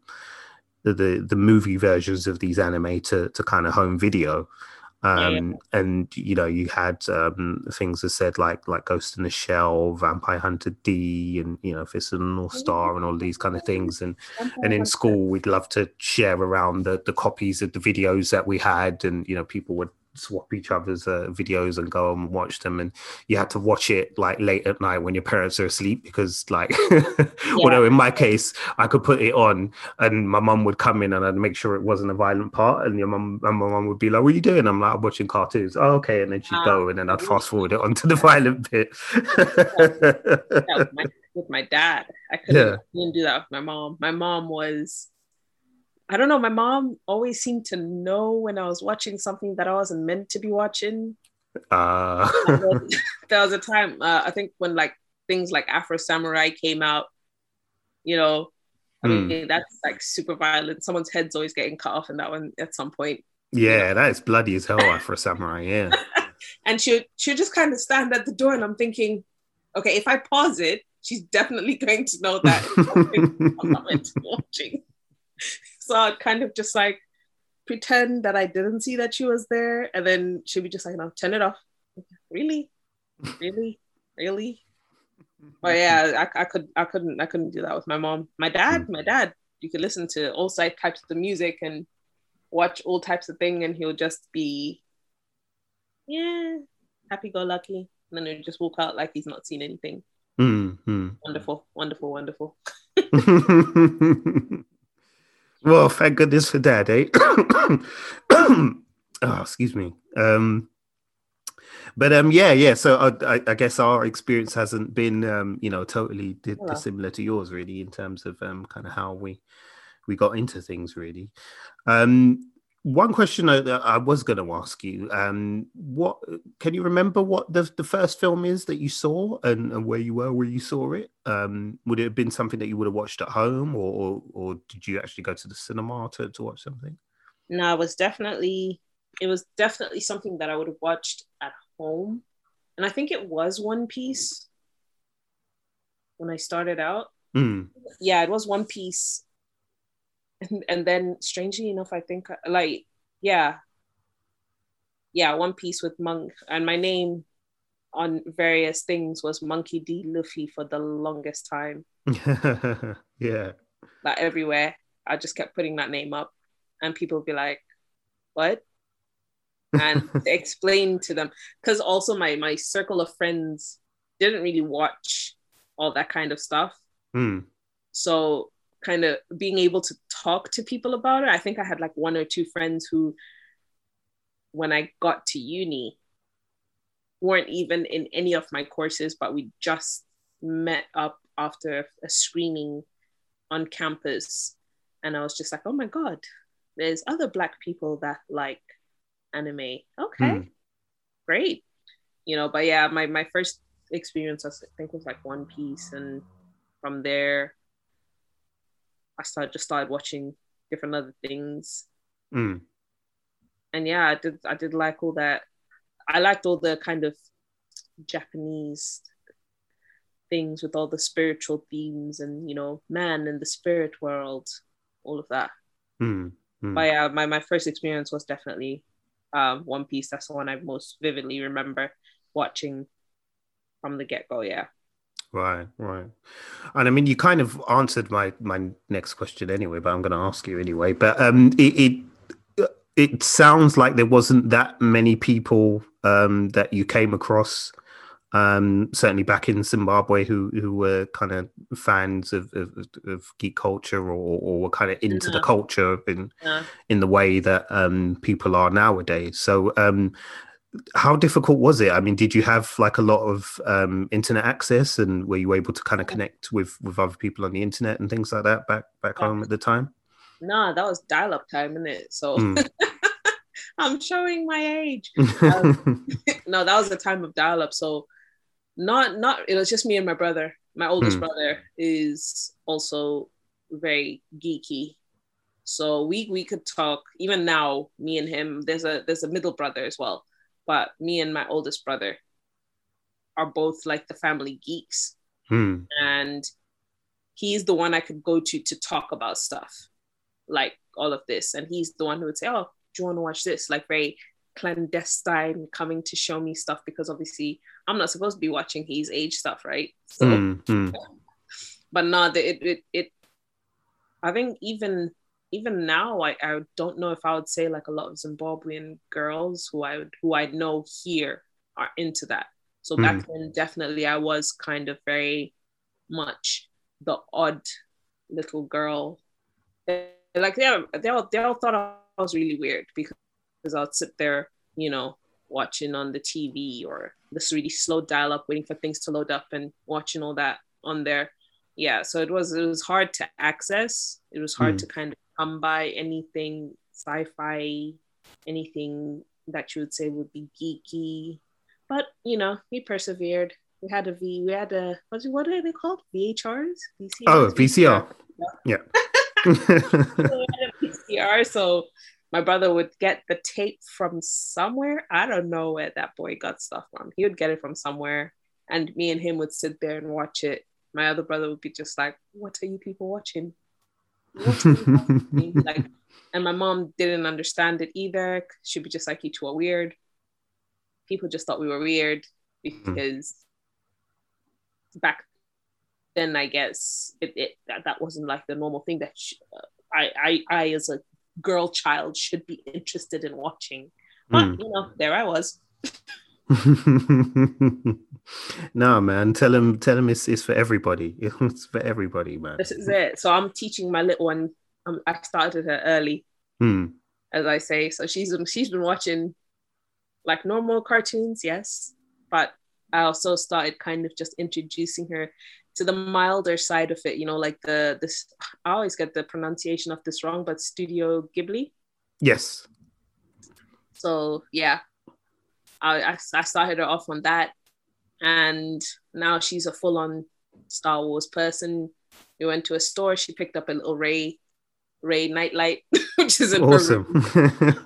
the, the the movie versions of these anime to to kind of home video. Um, and you know you had um, things that said like like Ghost in the Shell, Vampire Hunter D, and you know Fist of the North Star, and all these kind of things. And and in school we'd love to share around the, the copies of the videos that we had and you know people would swap each other's uh, videos and go and watch them and you had to watch it like late at night when your parents are asleep because like <laughs> although in my case i could put it on and my mum would come in and i'd make sure it wasn't a violent part and your mum and my mum would be like what are you doing? I'm like i'm watching cartoons. Oh okay. And then she'd go and then i'd fast forward it onto the violent bit. With, my, with my dad. I couldn't, <laughs> Yeah. couldn't do that with my mom. My mom was, I don't know, my mom always seemed to know when I was watching something that I wasn't meant to be watching. uh, <laughs> there was a time, uh, I think, when like things like Afro Samurai came out, you know, I Hmm. mean, that's like super violent. Someone's head's always getting cut off in that one at some point. yeah that is bloody as hell Afro samurai yeah <laughs> and she she just kind of stand at the door and i'm thinking okay if i pause it she's definitely going to know that <laughs> i'm not meant to be watching so i'd kind of just like pretend that i didn't see that she was there and then she'd be just like no turn it off really really really but yeah I, I could i couldn't i couldn't do that with my mom my dad my dad you could listen to all side types of the music and watch all types of thing and he'll just be yeah, happy go lucky. And then he'll just walk out like he's not seen anything. Mm, mm. Wonderful, wonderful, wonderful. <laughs> <laughs> well, thank goodness for that, eh? oh, <coughs> excuse me. Um, but um, yeah, yeah. So I, I, I guess our experience hasn't been, um, you know, totally di- Yeah. dissimilar to yours, really, in terms of um, kind of how we we got into things, really. Um, one question I, that I was going to ask you: um, what can you remember? What the the first film is that you saw, and, and where you were where you saw it? Um, would it have been something that you would have watched at home, or or, or did you actually go to the cinema to, to watch something? No, it was definitely it was definitely something that I would have watched at home. And I think it was One Piece when I started out. Mm. Yeah, it was One Piece. And, and then strangely enough, I think like yeah. Yeah, One Piece with Monk and my name on various things was Monkey D. Luffy for the longest time. <laughs> yeah. like everywhere. I just kept putting that name up, and people would be like, "What?" And <laughs> explain to them because also my my circle of friends didn't really watch all that kind of stuff. Mm. So kind of being able to talk to people about it. I think I had like one or two friends who, when I got to uni, weren't even in any of my courses, but we just met up after a screening on campus. And I was just like, oh my God, there's other Black people that like anime. Okay, Hmm. great. You know, but yeah, my, my first experience, was I think, was like One Piece. And from there, I started just started watching different other things. Mm. And yeah, I did I did like all that. I liked all the kind of Japanese things with all the spiritual themes and you know, man and the spirit world, all of that. Mm. Mm. But yeah, my, my first experience was definitely um, One Piece. That's the one I most vividly remember watching from the get go. Yeah. Right, right. And I mean, you kind of answered my my next question anyway, but I'm going to ask you anyway. But um, it it it sounds like there wasn't that many people um that you came across, um, certainly back in Zimbabwe, who who were kind of fans of of, of geek culture or or were kind of into the culture in Yeah. in the way that um people are nowadays. So um how difficult was it? I mean, did you have like a lot of um, internet access, and were you able to kind of connect with with other people on the internet and things like that back back Yeah. home at the time? Nah, that was dial up time, isn't it? So Mm. <laughs> I'm showing my age. Um, <laughs> <laughs> no, that was the time of dial up. So not not it was just me and my brother. My oldest Hmm. brother is also very geeky. So we we could talk even now, me and him. There's a there's a middle brother as well. But me and my oldest brother are both like the family geeks. Hmm. And he's the one I could go to to talk about stuff like all of this. And he's the one who would say, Oh, do you want to watch this? Like very clandestine coming to show me stuff because obviously I'm not supposed to be watching his age stuff, right? So Hmm. Hmm. but no, it, it it I think even even now I, I don't know if I would say like a lot of Zimbabwean girls who I would who I know here are into that. So back then definitely I was kind of very much the odd little girl. Eh, Like they all, they all they all thought I was really weird because because I'd sit there, you know, watching on the TV or this really slow dial up, waiting for things to load up and watching all that on there. Yeah, so it was it was hard to access. It was hard Mm. to kind of come by anything sci-fi, anything that you would say would be geeky. But you know, we persevered. We had a V. We had a what's it- what are they called? VHRs. VCRs. Oh, VCR. Yeah. <laughs> we had a VCR, so my brother would get the tape from somewhere. I don't know where that boy got stuff from. He would get it from somewhere, and me and him would sit there and watch it. My other brother would be just like, "What are you people watching?" What are you watching?" <laughs> like, and my mom didn't understand it either. She'd be just like, "You two are weird." People just thought we were weird because back then, I guess it, it that, that wasn't like the normal thing that sh- uh, I, I I as a girl child should be interested in watching. But Mm. you know, there I was. <laughs> <laughs> no, man. Tell him, tell him it's, it's for everybody. <laughs> It's for everybody, man. This is it. So I'm teaching my little one. Um, I started her early, Hmm. as I say. So she's she's been watching like normal cartoons, yes, but I also started kind of just introducing her to the milder side of it. You know, like the this. I always get the pronunciation of this wrong, but Studio Ghibli. Yes. So yeah, I, I, started her off on that, and now she's a full on Star Wars person. We went to a store. She picked up a little Rey Rey nightlight, <laughs> which is in her room, Awesome.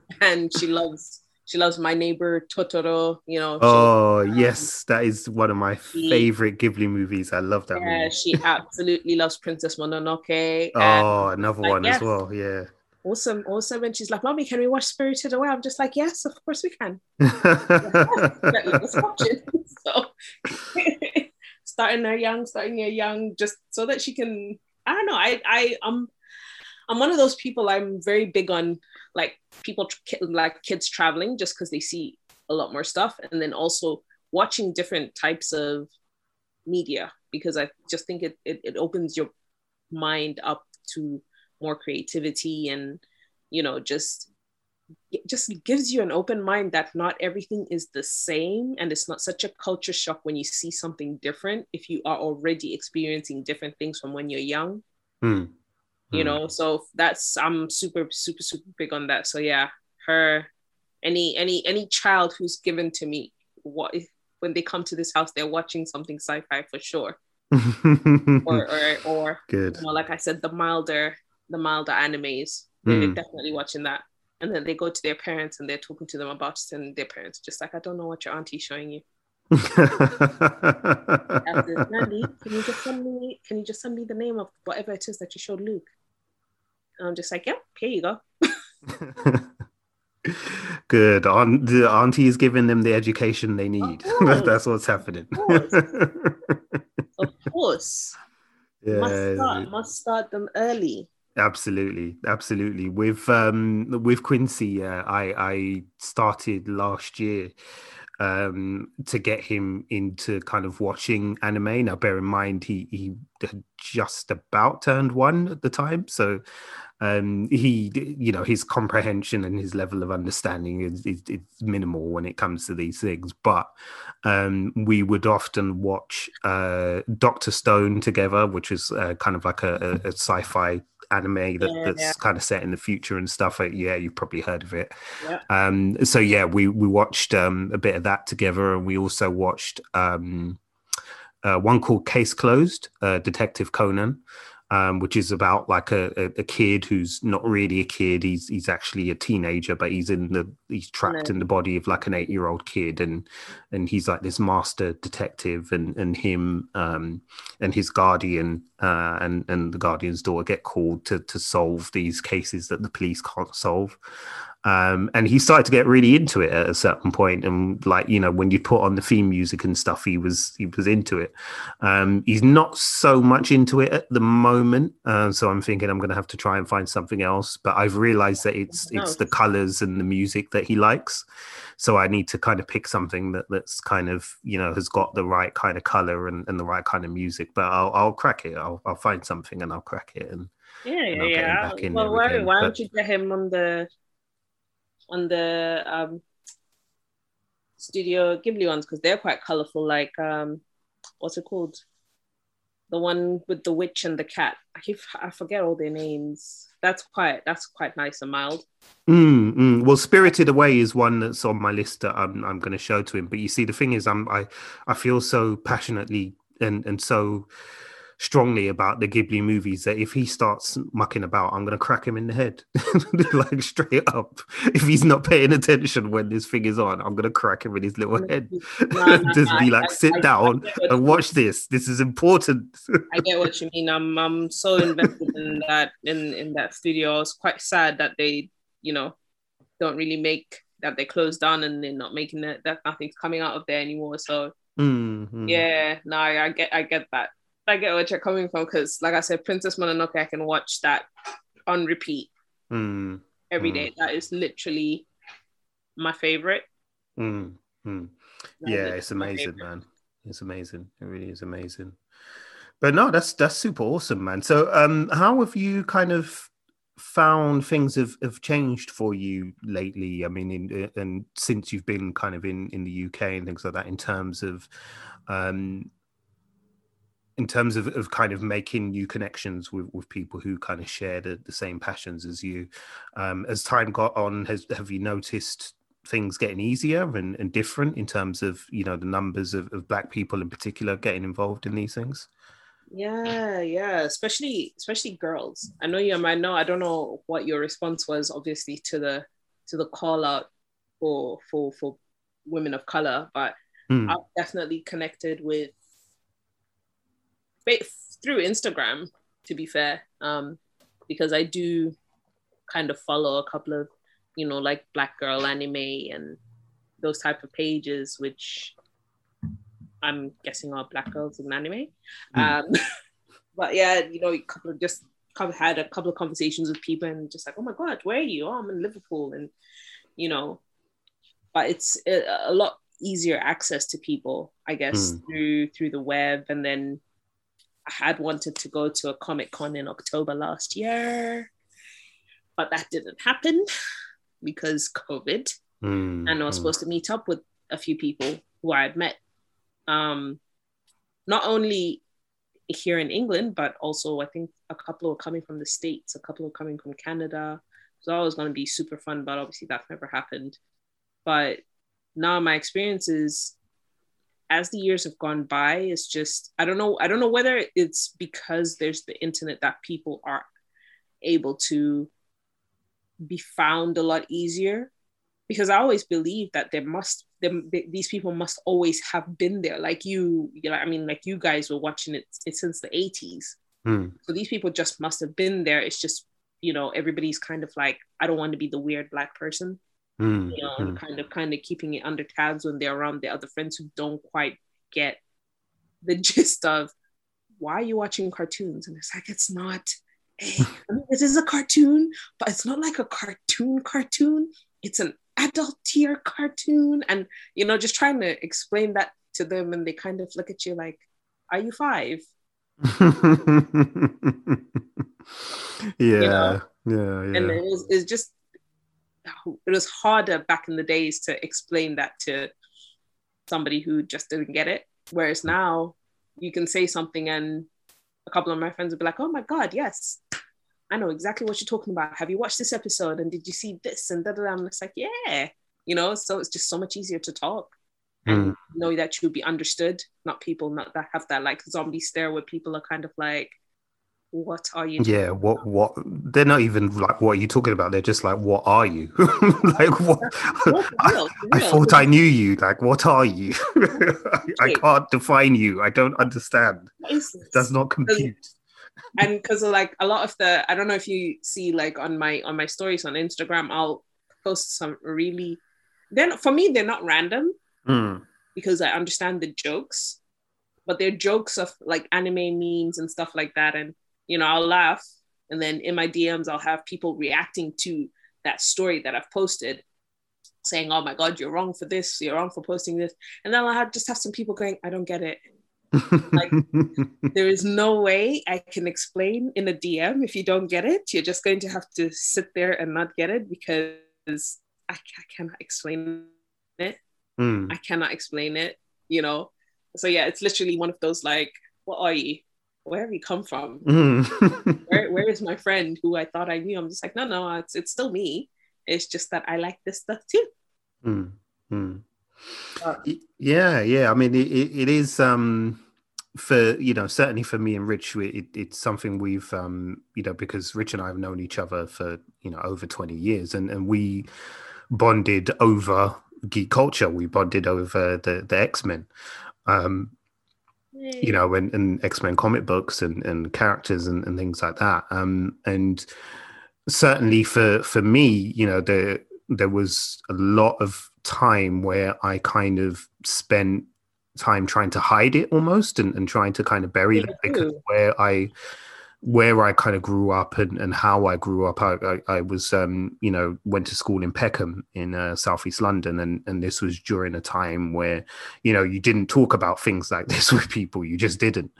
<laughs> and she loves she loves my neighbor Totoro. You know. she- oh, yes. That is one of my She- favorite Ghibli movies. I love that yeah, movie. she absolutely loves Princess Mononoke. Oh, and Oh, another like, one as yes. well. Yeah. Awesome, awesome. And she's like, "Mommy, can we watch Spirited Away?" I'm just like, "Yes, of course we can." <laughs> <laughs> So <laughs> starting her young, starting her young, just so that she can. I don't know. I I I'm I'm one of those people. I'm very big on like people like kids traveling just because they see a lot more stuff, and then also watching different types of media because I just think it it, it opens your mind up to more creativity and you know just it just gives you an open mind that not everything is the same and it's not such a culture shock when you see something different if you are already experiencing different things from when you're young Hmm. you Hmm. know so that's i'm super super super big on that so yeah her any any any child who's given to me what when they come to this house they're watching something sci-fi for sure <laughs> or or, or Good. you know, like I said, the milder, the milder animes, they're Mm. definitely watching that. And then they go to their parents and they're talking to them about it, and their parents are just like, I don't know what your auntie's showing you. <laughs> After, can you just send me? Can you just send me the name of whatever it is that you showed Luke? And I'm just like, yep, here you go. <laughs> Good. Aunt, the auntie is giving them the education they need. <laughs> That's what's happening. course. Of course, must start, must start them early. Absolutely, absolutely. With um with Quincy, uh, I I started last year um to get him into kind of watching anime. Now, bear in mind he he had just about turned one at the time, so um he you know his comprehension and his level of understanding is, is, is minimal when it comes to these things but um we would often watch uh dr stone together which is uh, kind of like a, a, a sci-fi anime that, Yeah, that's yeah. kind of set in the future and stuff yeah you've probably heard of it Yeah. um so yeah we we watched um a bit of that together and we also watched um uh, one called Case Closed, uh, Detective Conan, um, which is about like a, a, a kid who's not really a kid. He's he's actually a teenager, but he's in the he's trapped No. in the body of like an eight year old kid, and and he's like this master detective, and and him um, and his guardian uh, and and the guardian's daughter get called to to solve these cases that the police can't solve um, and he started to get really into it at a certain point and like you know when you put on the theme music and stuff he was he was into it. Um, he's not so much into it at the moment uh, so i'm thinking i'm going to have to try and find something else but i've realized that it's it's the colors and the music that he likes. So i need to kind of pick something that that's kind of you know has got the right kind of color and, and the right kind of music but i'll, I'll crack it. I'll, I'll find something and i'll crack it and Yeah, and yeah, I'll get him yeah. Well, why, again, why don't you get him on the on the um Studio Ghibli ones because they're quite colorful. Like um, what's it called? The one with the witch and the cat. I keep I forget all their names. That's quite that's quite nice and mild. Mm, mm. Well, Spirited Away is one that's on my list that I'm I'm going to show to him. But you see, the thing is, I'm I I feel so passionately and and so strongly about the Ghibli movies that if he starts mucking about, I'm going to crack him in the head, <laughs> like straight up. If he's not paying attention when this thing is on, I'm going to crack him in his little head. <laughs> No, no, Just no, be like, I- sit I- I down what and watch this. This is important. I get what you mean. I'm I'm so invested in that in in that studio. I was quite sad that they, you know, don't really make that they closed down and they're not making that that nothing's coming out of there anymore. So Mm, mm. yeah, no, I, I get I get that. I get what you're coming from because, like I said, Princess Mononoke, I can watch that on repeat Mm, every Mm. day. That is literally my favorite. mm. Yeah, it's amazing, man. It's amazing. It really is amazing. But no, that's that's super awesome, man. So, um, how have you kind of found things have, have changed for you lately? I mean, in, and since you've been kind of in in the UK and things like that, in terms of, um, in terms of, of kind of making new connections with, with people who kind of share the, the same passions as you. Um, as time got on, has have you noticed things getting easier and, and different in terms of you know the numbers of, of black people in particular getting involved in these things? Yeah, yeah, especially especially girls. I know you might know. I don't know what your response was, obviously, to the to the call out for for for women of color, but Hmm. I've definitely connected with through Instagram. To be fair, um, because I do kind of follow a couple of you know like black girl anime and those type of pages, which I'm guessing are black girls in anime. Hmm. Um, <laughs> but yeah, you know, a couple of just had a couple of conversations with people and just like, oh my god, where are you? Oh, I'm in Liverpool, and you know, but it's a, a lot easier access to people, I guess, Mm. through through the web. And then had wanted to go to a Comic Con in October last year, but that didn't happen <laughs> because COVID Hmm, and I was hmm. supposed to meet up with a few people who I had met, um, not only here in England, but also I think a couple were coming from the States, a couple were coming from Canada. So that was going to be super fun, but obviously that never happened. But now my experiences as the years have gone by it's just I don't know I don't know whether it's because there's the internet that people are able to be found a lot easier. Because I always believe that there must them these people must always have been there. Like you you know I mean like you guys were watching it, it since the 80s Hmm. so these people just must have been there. It's just you know everybody's kind of like I don't want to be the weird black person Hmm, you know, and kind of kind of keeping it under tabs when they're around their other friends who don't quite get the <laughs> gist of why are you watching cartoons? And it's like it's not. eh, I mean, it is a cartoon, but it's not like a cartoon cartoon. It's an adult tier cartoon, and you know, just trying to explain that to them, and they kind of look at you like, "Are you five? <laughs> yeah, yeah, and yeah. it was it's just it was harder back in the days to explain that to somebody who just didn't get it. Whereas now you can say something and a couple of my friends would be like oh my god yes. I know exactly what you're talking about. Have you watched this episode? And did you see this? And da da da. And it's like yeah. You know so it's just so much easier to talk and hmm. know that you'll be understood not people not that have that like zombie stare where people are kind of like what are you doing? Yeah, what what they're not even like what are you talking about? They're just like, what are you? <laughs> like what <laughs> real, for I real. thought I knew you. Like, what are you? <laughs> I, I can't define you. I don't understand. What? It does not compute. and because like a lot of the i don't know if you see like on my on my stories on instagram i'll post some really then for me they're not random Mm, because i understand the jokes but they're jokes of like anime memes and stuff like that and you know i'll laugh and then in my dms i'll have people reacting to that story that i've posted saying oh my god you're wrong for this you're wrong for posting this and then i'll have, just have some people going i don't get it <laughs> Like- there is no way I can explain in a DM if you don't get it. You're just going to have to sit there and not get it because I, I cannot explain it. Mm, I cannot explain it, you know? So, yeah, it's literally one of those like, what are you? Where have you come from? mm. <laughs> Where, where is my friend who I thought I knew? I'm just like, no, no, it's, it's still me. It's just that I like this stuff too. Mm, mm. Uh, Yeah, yeah. I mean, it, it, is um for you know certainly for me and Rich, it, it's something we've um you know because Rich and I have known each other for you know over twenty years, and and we bonded over geek culture. We bonded over the the X Men. Um, you know, and, and X Men comic books and, and characters and, and things like that. Um, and certainly for for me, you know, there there was a lot of time where I kind of spent time trying to hide it almost and, and trying to kind of bury that because where I where I kind of grew up and, and how I grew up, I, I, I was, um, you know, went to school in Peckham in uh, Southeast London. And, and this was during a time where, you know, you didn't talk about things like <laughs> this with people. You just didn't.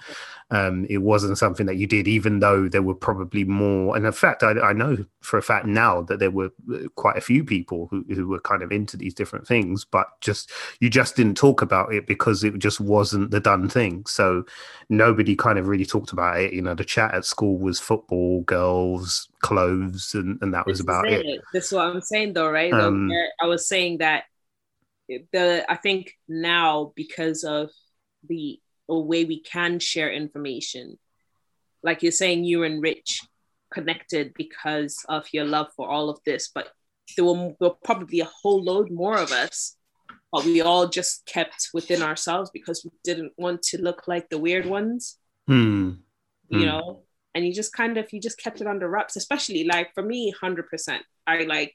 Um, it wasn't something that you did, even though there were probably more. And in fact, I, I know for a fact now that there were uh, quite a few people who, who were kind of into these different things, but just, you just didn't talk about it because it just wasn't the done thing. So nobody kind of really talked about it. You know, the chat at school was football, girls, clothes, and, and that was This is about it. This is what I'm saying, though, right? Um, where I was saying that the I think now because of the a way we can share information, like you're saying, you and Rich connected because of your love for all of this, but there were, were probably a whole load more of us, but we all just kept within ourselves because we didn't want to look like the weird ones Hmm. you Mm. know and you just kind of you just kept it under wraps especially like for me 100% i like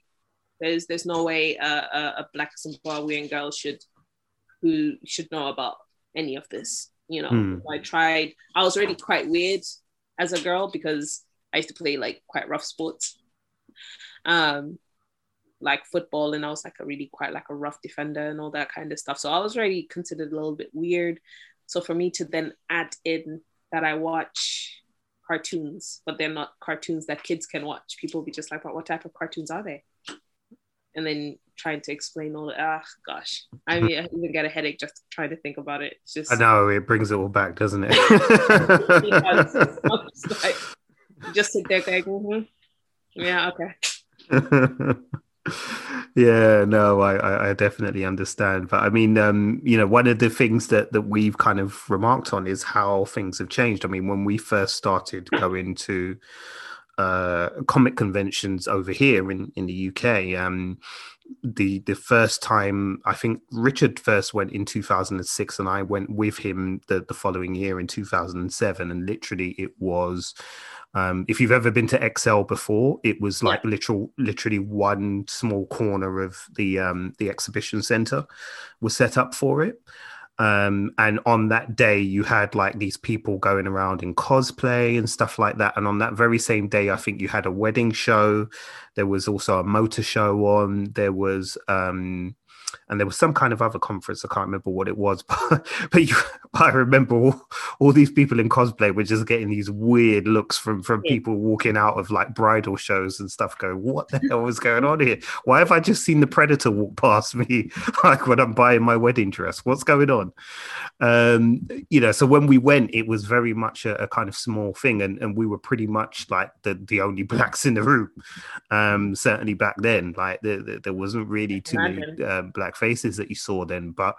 there's there's no way a, a, a black zimbabwean girl should who should know about any of this you know Hmm. i tried i was already quite weird as a girl because i used to play like quite rough sports um like football and i was like a really quite like a rough defender and all that kind of stuff so i was already considered a little bit weird so for me to then add in that I watch cartoons, but they're not cartoons that kids can watch. People be just like, "What, what type of cartoons are they?" And then trying to explain all. Ah, gosh, I mean, I even get a headache just trying to think about it. It's just I know it brings it all back, doesn't it? It's <laughs> like, just sit there going, "Mhm. "Yeah, okay." <laughs> yeah, no, I, I, I definitely understand. But I mean, um, you know, one of the things that that we've kind of remarked on is how things have changed. I mean, when we first started going to uh, comic conventions over here in in the UK, um, the the first time I think Richard first went in 2006, and I went with him the the following year in 2007, and literally it was. Um, if you've ever been to Excel before, it was like literal, literally one small corner of the um, the exhibition center was set up for it. Um, and on that day, you had like these people going around in cosplay and stuff like that. And on that very same day, I think you had a wedding show. There was also a motor show on. There was um, and there was some kind of other conference. I can't remember what it was, <laughs> but but you, <laughs> I remember all, all these people in cosplay were just getting these weird looks from from Yeah. people walking out of like bridal shows and stuff. Going, what the hell was going on here? Why have I just seen the predator walk past me <laughs> like when I'm buying my wedding dress? What's going on? Um, you know, so when we went, it was very much a, a kind of small thing, and and we were pretty much like the the only <laughs> blacks in the room. Um, certainly back then, like there, there, there wasn't really too many uh, black faces that you saw then, but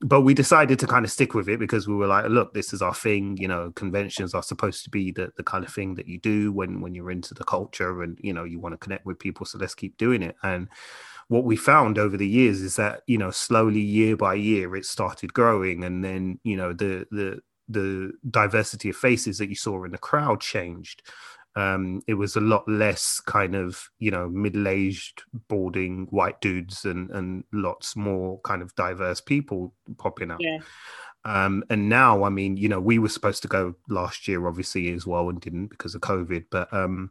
but we decided to kind of stick with it because we were like, look, this is our thing. You know, conventions are supposed to be the, the kind of thing that you do when when you're into the culture and you know you want to connect with people. So let's keep doing it. And what we found over the years is that you know slowly year by year it started growing, and then you know the the the diversity of faces that you saw in the crowd changed. Um, it was a lot less kind of you know middle-aged balding white dudes and and lots more kind of diverse people popping up Yeah. um, and now i mean you know we were supposed to go last year obviously as well and didn't because of covid but um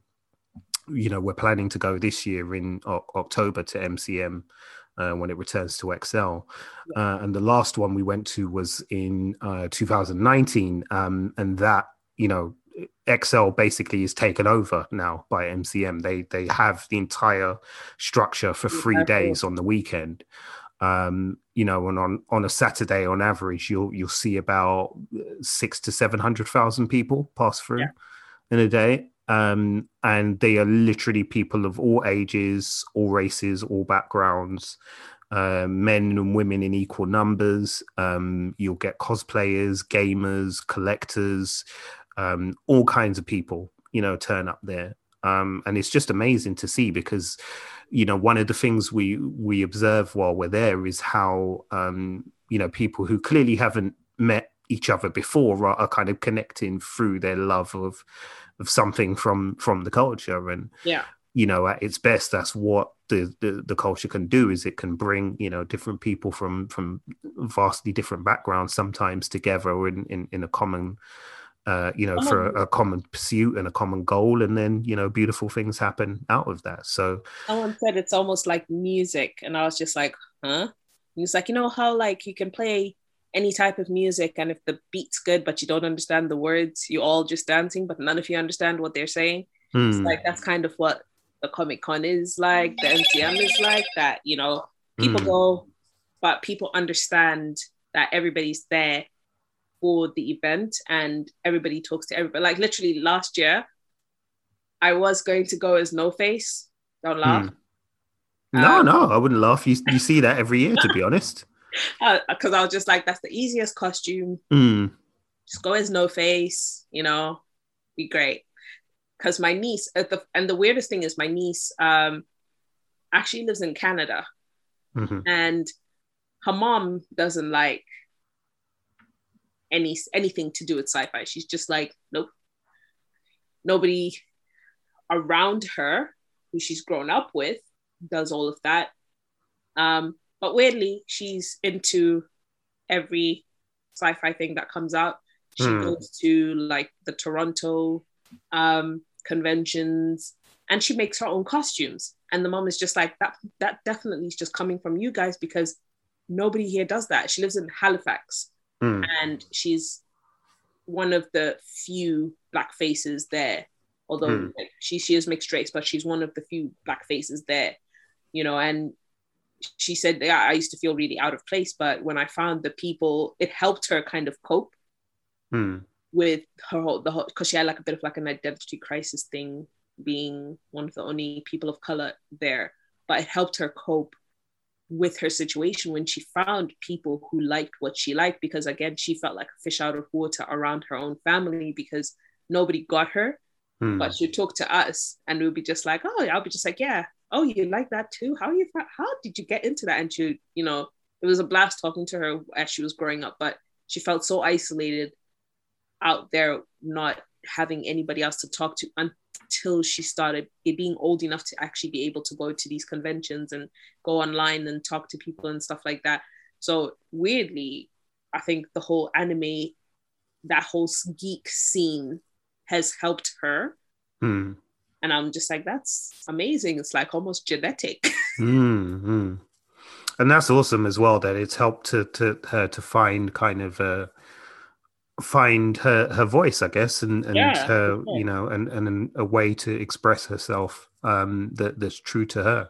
you know we're planning to go this year in o- october to mcm uh, when it returns to excel. Uh, and the last one we went to was in uh, 2019 um, and that you know excel basically is taken over now by mcm they they have the entire structure for three days on the weekend. Um you know and on on a saturday on average you'll you'll see about six to seven hundred thousand people pass through Yeah. in a day um and they are literally people of all ages all races all backgrounds. Uh, men and women in equal numbers. Um you'll get cosplayers gamers collectors um all kinds of people you know turn up there. Um and it's just amazing to see because you know one of the things we we observe while we're there is how um you know people who clearly haven't met each other before are, are kind of connecting through their love of of something from from the culture and Yeah. you know at its best that's what the, the the culture can do is it can bring you know different people from from vastly different backgrounds sometimes together in in, in a common uh, you know, for a, a common pursuit and a common goal, and then you know, beautiful things happen out of that. So Someone said it's almost like music, and I was just like, huh? He was like, you know how like you can play any type of music, and if the beat's good, but you don't understand the words, you're all just dancing, but none of you understand what they're saying. It's hmm, like that's kind of what the Comic Con is like, the MCM is like that. You know, people Mm. go, but people understand that everybody's there for the event and everybody talks to everybody. Like literally last year, I was going to go as No Face. Don't laugh. no, Um, no, I wouldn't laugh. You you see that every year, to be honest. Because I was just like, that's the easiest costume. Mm. Just go as no face, you know, be great. Because my niece, at the, and the weirdest thing is, my niece um, actually lives in Canada, hmm and her mom doesn't like any anything to do with sci-fi. She's just like, nope. Nobody around her who she's grown up with does all of that. Um, but weirdly, she's into every sci-fi thing that comes out. She Hmm. goes to like the Toronto um, conventions, and she makes her own costumes. And the mom is just like that. That definitely is just coming from you guys because nobody here does that. She lives in Halifax, Mm. and she's one of the few black faces there. Although like, she she is mixed race, but she's one of the few black faces there. You know, and she said, "Yeah, I used to feel really out of place, but when I found the people, it helped her kind of cope Mm. with her whole the whole because she had like a bit of like an identity crisis thing, being one of the only people of color there. But it helped her cope with her situation when she found people who liked what she liked because again she felt like a fish out of water around her own family because nobody got her Mm. but she'd talk to us and we'd be just like oh i'll be just like yeah oh you like that too? How you how did you get into that? And she you know it was a blast talking to her as she was growing up but she felt so isolated out there not having anybody else to talk to until she started being old enough to actually be able to go to these conventions and go online and talk to people and stuff like that. So weirdly i think the whole anime that whole geek scene has helped her Mm. And i'm just like that's amazing it's like almost genetic <laughs> Mm, mm. And that's awesome as well. That it's helped to to her to find kind of uh find her her voice, I guess, and and Yeah, her sure. you know and and a way to express herself um that that's true to her.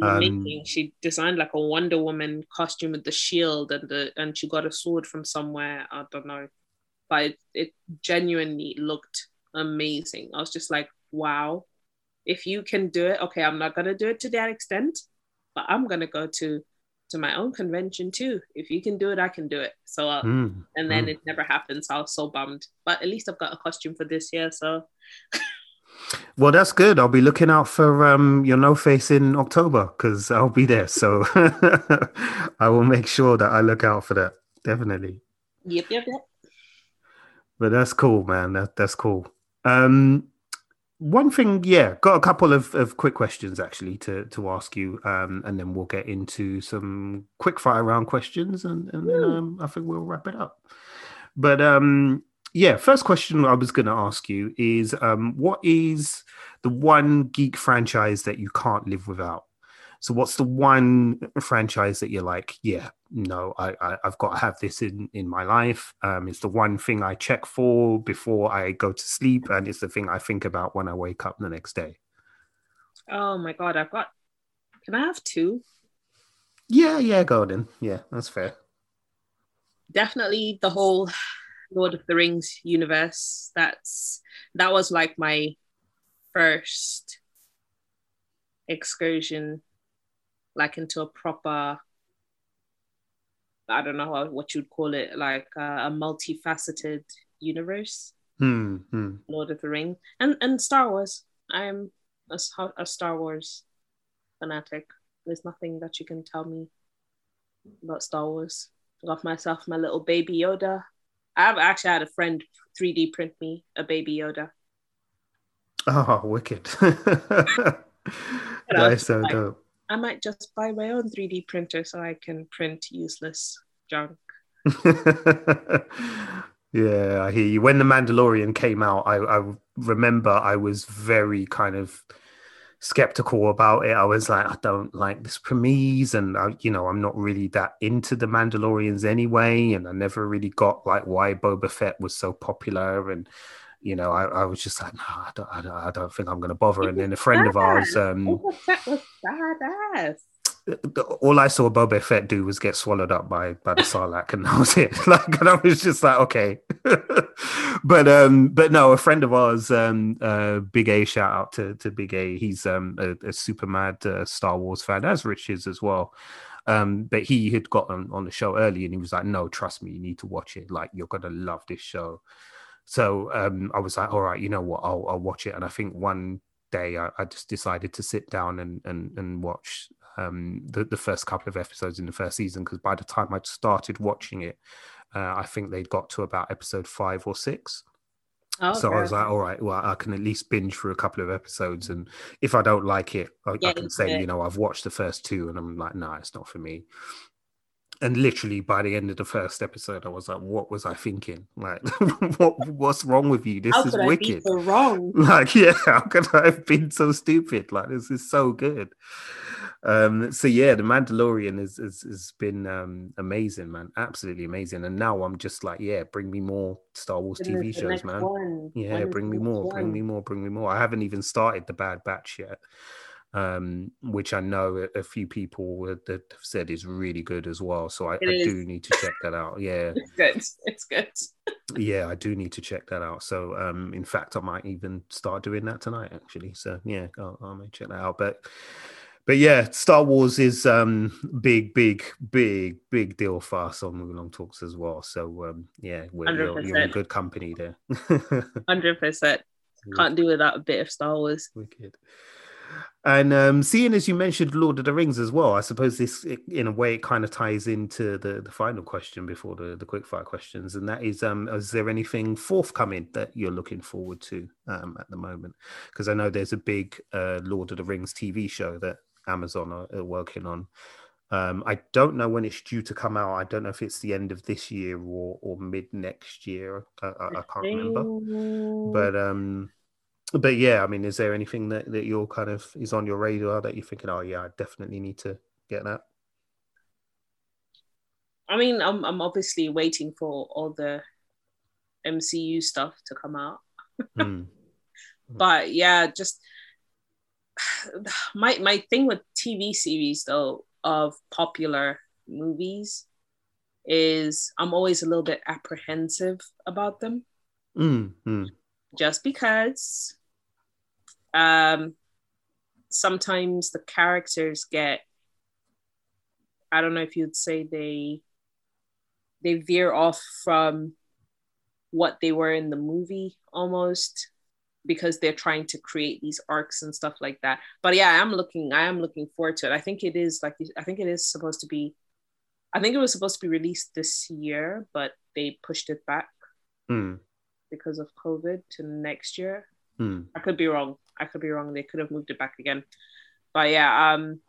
Um. She designed like a Wonder Woman costume with the shield and the and she got a sword from somewhere. I don't know, but it, it genuinely looked amazing. I was just like, wow, if you can do it, okay, I'm not gonna do it to that extent, but I'm gonna go to to my own convention too. If you can do it, I can do it. So uh, Mm, and then mm. it never happened. So I was so bummed. But at least I've got a costume for this year. So Well, that's good. I'll be looking out for um, your no face in October because I'll be there. So <laughs> I will make sure that I look out for that. Definitely. yep, yep, yep. But that's cool, man. That that's cool. Um, one thing, yeah, got a couple of, of quick questions actually to to ask you, um, and then we'll get into some quick fire round questions, and and then um, I think we'll wrap it up. But um, yeah, first question I was going to ask you is, um, what is the one geek franchise that you can't live without? So, what's the one franchise that you're like, yeah, no, I, I I've got to have this in in my life. Um, it's the one thing I check for before I go to sleep, and it's the thing I think about when I wake up the next day. Oh my god, I've got. Can I have two? Yeah, yeah, Golden. Yeah, that's fair. Definitely the whole Lord of the Rings universe. That's that was like my first excursion, like into a proper. I don't know what you'd call it, like uh, a multifaceted universe. Hmm. hmm. Lord of the Ring and and Star Wars. I'm a Star Wars fanatic. There's nothing that you can tell me about Star Wars. I got myself my little baby Yoda. I've actually had a friend 3D print me a baby Yoda. Oh, wicked. <laughs> That is so like- dope. I might just buy my own 3D printer so I can print useless junk. <laughs> Yeah, I hear you. When the Mandalorian came out, I, I remember I was very kind of skeptical about it. I was like, I don't like this premise, and I, you know, I'm not really that into the Mandalorians anyway, and I never really got like why Boba Fett was so popular, and you know, I, I was just like, no, I don't, I don't, I don't think I'm going to bother. And then a friend of ours, um, Boba Fett was badass. all I saw Boba Fett do was get swallowed up by by the Sarlacc, and <laughs> that was it. <laughs> Like, and I was just like, okay. <laughs> but um, but no, a friend of ours, um, uh, Big A, shout out to to Big A. He's um a, a super mad uh, Star Wars fan, as Rich is as well. Um, but he had got on, on the show early, and he was like, "No, trust me, you need to watch it. Like, you're gonna love this show." So um, I was like, "All right, you know what? I'll I'll watch it." And I think one day I, I just decided to sit down and and and watch um, the the first couple of episodes in the first season because by the time I started watching it, uh, I think they'd got to about episode five or six. Oh, so I was like, all right, well, I can at least binge through a couple of episodes, and if I don't like it, I, I can say, it. you know, I've watched the first two, and I'm like, no, it's not for me. And literally by the end of the first episode, I was like, what was I thinking? Like, <laughs> what what's wrong with you? This How is could I be wicked. so wrong? <laughs> Like, yeah, <laughs> how could I have been so stupid? Like, this is so good. Um, so yeah, the Mandalorian has has, has been um amazing, man. Absolutely amazing. And now I'm just like, yeah, bring me more Star Wars TV shows, man. one? Yeah, is bring me more, bring me more, bring me more. I haven't even started the Bad Batch yet, um, which I know a, a few people that have said is really good as well. So I, I do need to check that out. Yeah, <laughs> It's good. It's good. yeah, I do need to check that out. So, um, in fact, I might even start doing that tonight, actually. So, yeah, I'll, I may check that out. But, but yeah, Star Wars is um big, big, big, big deal for us on Wulong Talks as well. So, um, yeah, we're, you're, you're in good company there. <laughs> Hundred percent. Can't do without a bit of Star Wars. Wicked. And um, seeing as you mentioned Lord of the Rings as well, I suppose this, in a way, it kind of ties into the, the final question before the, the quickfire questions, and that is, um, is there anything forthcoming that you're looking forward to um, at the moment? Because I know there's a big uh, Lord of the Rings TV show that Amazon are, are working on. Um, I don't know when it's due to come out. I don't know if it's the end of this year or, or mid next year. I, I, I can't remember but um but yeah i mean is there anything that, that you're kind of is on your radar that you're thinking oh yeah i definitely need to get that I mean, I'm I'm obviously waiting for all the MCU stuff to come out. Hmm. <laughs> But yeah, just <sighs> my my thing with TV series though of popular movies is I'm always a little bit apprehensive about them Mm, mm, just because um sometimes the characters get I don't know if you'd say they they veer off from what they were in the movie almost because they're trying to create these arcs and stuff like that. But yeah, I'm looking I am looking forward to it. I think it is like I think it is supposed to be I think it was supposed to be released this year, but they pushed it back mm, because of COVID to next year. mm. I could be wrong. I could be wrong. They could have moved it back again. But yeah, um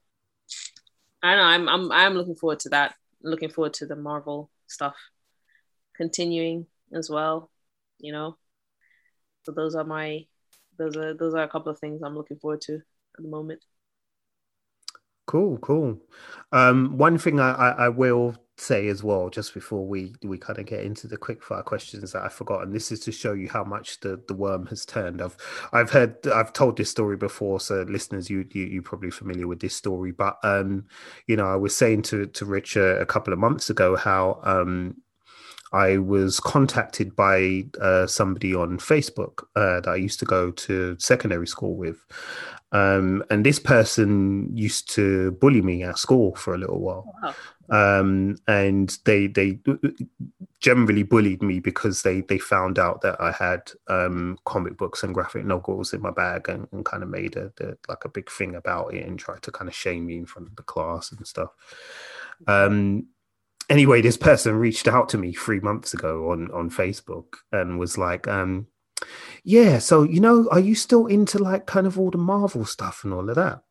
I know I'm I'm I'm looking forward to that. Looking forward to the Marvel stuff continuing as well, you know. So those are my those are those are a couple of things I'm looking forward to at the moment. cool cool um one thing I, I i will say as well just before we we kind of get into the quick fire questions that i forgot and this is to show you how much the the worm has turned i've i've heard i've told this story before so listeners you, you you're probably familiar with this story but um you know i was saying to to rich a, a couple of months ago how um I was contacted by uh, somebody on Facebook uh, that I used to go to secondary school with. Um, and this person used to bully me at school for a little while. Wow. Um, and they they generally bullied me because they they found out that I had um, comic books and graphic novels in my bag and, and kind of made a, a like a big thing about it and tried to kind of shame me in front of the class and stuff. Um, anyway, this person reached out to me three months ago on on Facebook and was like, um, "Yeah, so you know, are you still into like kind of all the Marvel stuff and all of that?"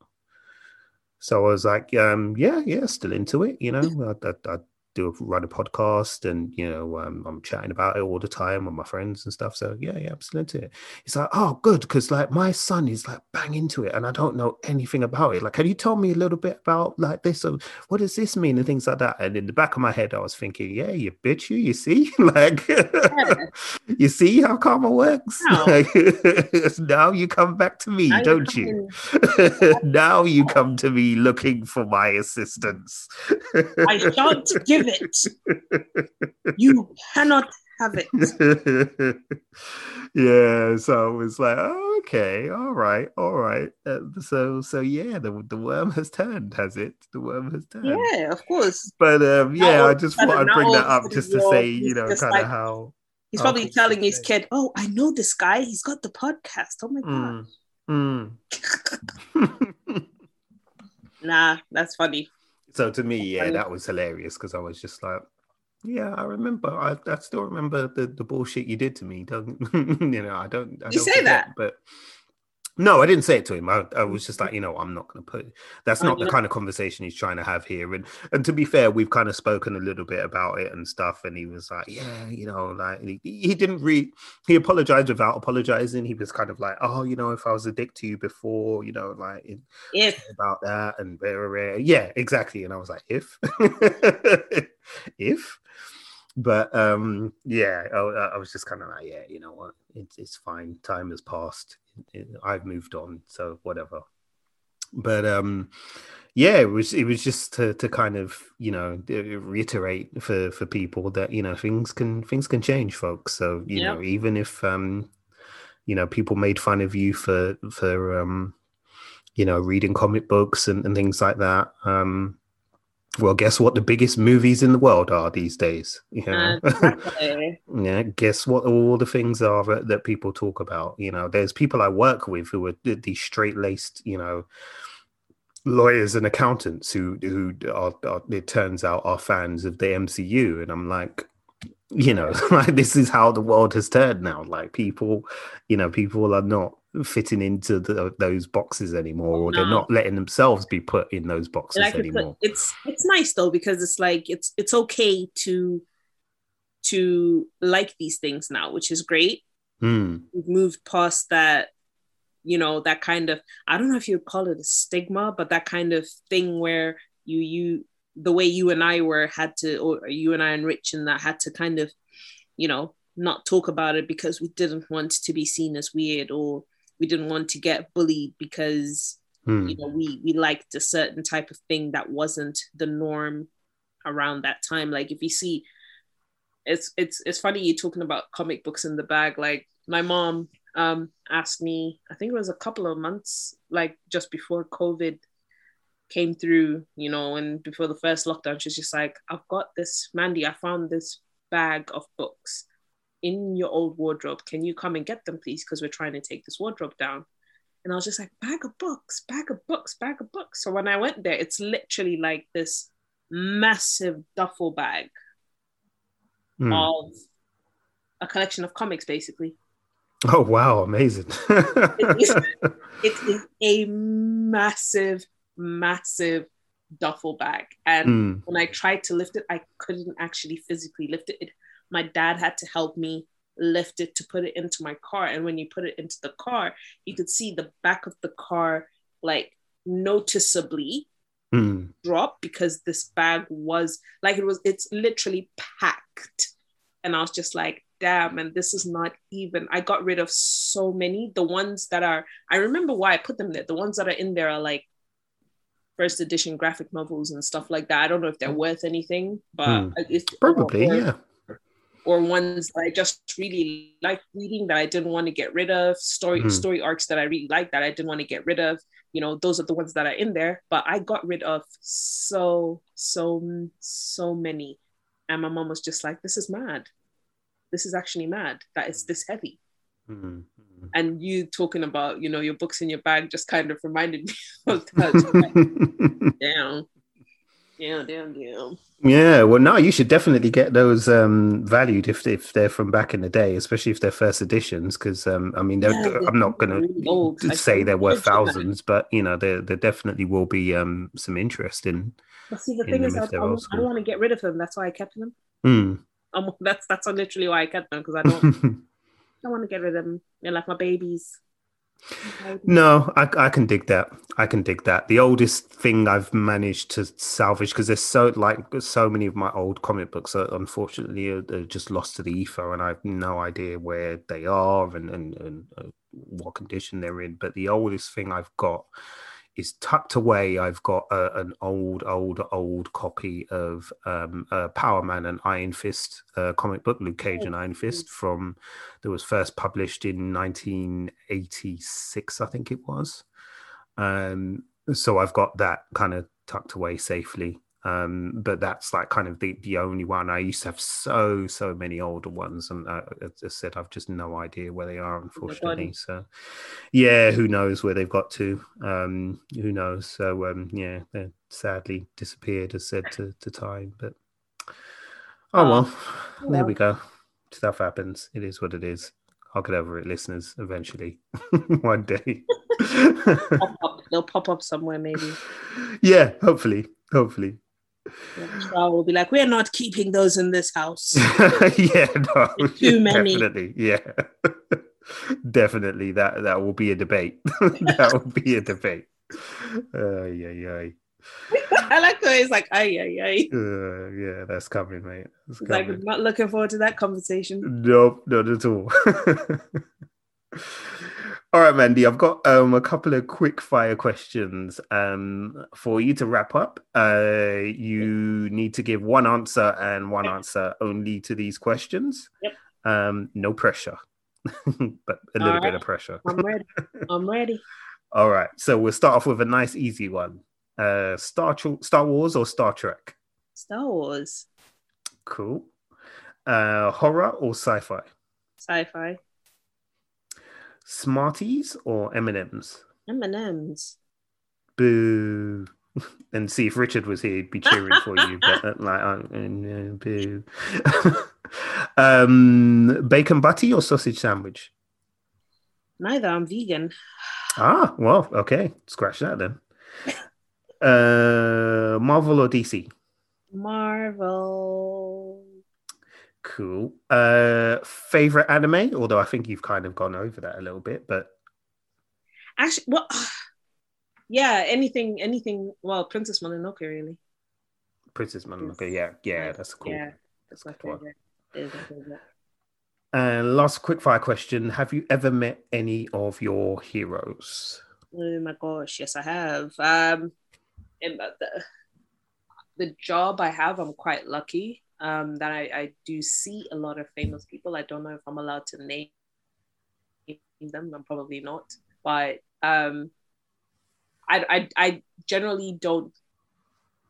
So I was like, um, "Yeah, yeah, still into it. You know, I, I, I do a run a podcast and you know um, i'm chatting about it all the time with my friends and stuff. So yeah yeah i'm still into it. It's like oh good because like my son is like bang into it and i don't know anything about it. Like can you tell me a little bit about like this? Or what does this mean and things like that? And in the back of my head i was thinking yeah you bitch you you see? <laughs> Like <laughs> you see how karma works? No. <laughs> Like, now you come back to me Now don't you? now you come to me looking for my assistance. I shan't give it. You cannot have it. <laughs> yeah so I was like oh, okay all right all right uh, so so yeah the, the worm has turned has it the worm has turned Yeah, of course. but um yeah i just thought i'd bring that up just to say you know kind of like- how He's probably telling his kid, "Oh, I know this guy. He's got the podcast. Oh my god." Mm, mm. <laughs> Nah, that's funny. So to me yeah that was hilarious because i was just like yeah i remember i, I still remember the, the bullshit you did to me don't <laughs> you know i don't I You don't say forget, that? but no i didn't say it to him. I, I was just like you know i'm not going to put that's Oh, not the kind of conversation he's trying to have here. And and to be fair we've kind of spoken a little bit about it and stuff and he was like yeah you know like he, he didn't read he apologized without apologizing. He was kind of like oh you know if i was a dick to you before you know like it- If. <laughs> about that and blah, blah, blah. yeah exactly. And i was like if? <laughs> If? But um yeah I, I was just kind of like yeah you know what? It's, it's fine. Time has passed i've moved on so whatever but um yeah it was it was just to, to kind of you know reiterate for for people that you know things can things can change folks so you Yeah. know even if um you know people made fun of you for for um you know reading comic books and, and things like that um well guess what the biggest movies in the world are these days you know? <laughs> Exactly. yeah guess what all the things are that, that people talk about you know? There's people i work with who are these straight-laced you know lawyers and accountants who who are, are it turns out are fans of the mcu and i'm like you know <laughs> like this is how the world has turned now. Like people you know people are not fitting into the, those boxes anymore or they're not letting themselves be put in those boxes like it's, anymore it's it's nice though because it's like it's it's okay to to like these things now, which is great. Hmm. We've moved past that, you know, that kind of I don't know if you'd call it a stigma, but that kind of thing where you you the way you and I were had to or you and I and Rich and that had to kind of, you know, not talk about it because we didn't want to be seen as weird or we didn't want to get bullied because Hmm. you know we we liked a certain type of thing that wasn't the norm around that time like if you see it's it's it's funny you're talking about comic books in the bag like my mom um asked me i think it was a couple of months like just before covid came through you know and before the first lockdown she's just like i've got this mandy i found this bag of books in your old wardrobe can you come and get them please because we're trying to take this wardrobe down and I was just like, bag of books, bag of books, bag of books. So when I went there, it's literally like this massive duffel bag Hmm. of a collection of comics, basically. oh wow amazing <laughs> is- It is a massive, massive duffel bag. And Hmm. when I tried to lift it, I couldn't actually physically lift it. it. My dad had to help me lift it to put it into my car. And when you put it into the car, you could see the back of the car like noticeably Hmm. drop because this bag was like it was it's literally packed and i was just like damn and this is not even i got rid of so many the ones that are i remember why i put them there the ones that are in there are like first edition graphic novels and stuff like that i don't know if they're worth anything but Hmm. it's probably yeah or ones that i just really like reading that i didn't want to get rid of story Mhm. story arcs that i really like that i didn't want to get rid of you know those are the ones that are in there but i got rid of so so so many and my mom was just like this is mad this is actually mad that it's this heavy Hmm. and you talking about you know your books in your bag just kind of reminded me of that <laughs> like, damn damn damn damn yeah well no you should definitely get those um valued if if they're from back in the day especially if they're first editions because um i mean they're, Yeah, i'm not gonna really old. Say they're worth thousands but you know there there definitely will be um some interest in But see, the thing is, I, I, I don't want to get rid of them. That's why I kept them. Mm. Um, <laughs> that's that's literally why I kept them because I don't don't want to get rid of them. They're like my babies. No, I, I can dig that. I can dig that. The oldest thing I've managed to salvage because there's so like so many of my old comic books are unfortunately are, are just lost to the ether, and I have no idea where they are and and, and uh, what condition they're in. But the oldest thing I've got is tucked away. I've got a, an old, old, old copy of um, uh, Power Man and Iron Fist uh, comic book, Luke Cage and Iron Fist, from that was first published in 1986, I think it was. Um, so I've got that kind of tucked away safely. Um, but that's like kind of the, the only one. I used to have so so many older ones, and uh, as I said, I've just no idea where they are, unfortunately. So, yeah, who knows where they've got to? Um, who knows? So, um, yeah, they sadly disappeared, as said to, to time. But oh well, there we go. Stuff happens. It is what it is. I'll get over it, listeners, eventually, <laughs> one day. Pop up. They'll pop up somewhere maybe. <laughs> yeah, hopefully, hopefully. Will be like, we're not keeping those in this house. <laughs> yeah, no, Too <laughs> many. Definitely, yeah, <laughs> definitely. That that will be a debate. that will be a debate. Uh, yeah, yeah, I like the way it's like, ay, ay, ay. uh, yeah. That's coming, mate. That's It's like, coming. not looking forward to that conversation. Nope, not at all. All right, Mandy. I've got um, a couple of quick fire questions um, for you to wrap up. Uh, you need to give one answer and one answer only to these questions. Yep. Um, no pressure, <laughs> but a little All bit of pressure. I'm ready. <laughs> I'm ready. All right. So we'll start off with a nice, easy one. Uh, Star Tr- Star Wars or Star Trek? Star Wars, Cool. Uh, horror or sci-fi? sci-fi, Smarties or M and M's? M and M's. Boo. <laughs> And see if Richard was here, he'd be cheering for you. But uh, like, uh, uh, boo. <laughs> um, bacon butty or sausage sandwich? Neither. I'm vegan. Ah, well, okay. Scratch that then. Uh, Marvel or DC? Marvel. Cool. Uh, favorite anime? Although I think you've kind of gone over that a little bit, but Actually, well, <sighs> yeah. Anything, anything. Well, Princess Mononoke, really. Princess Mononoke. Yeah, yeah, that's cool. Yeah, that's my Good favorite. Is my favorite. And last quick fire question: Have you ever met any of your heroes? Oh my gosh, yes, I have. Um, the, the the job I have, I'm quite lucky. Um, that I, I do see a lot of famous people. I don't know if I'm allowed to name them. I'm probably not, but um, I I, I generally don't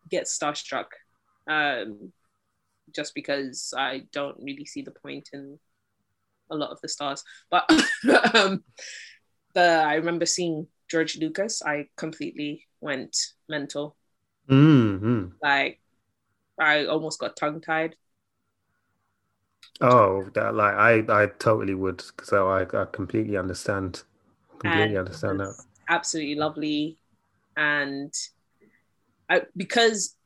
get starstruck. Um, just because I don't really see the point in a lot of the stars. But <laughs> um, the I remember seeing George Lucas. I completely went mental. Mm-hmm. Like I almost got tongue tied. Oh, that like I I totally would. So I I completely understand. Completely understand that. Absolutely lovely, and I because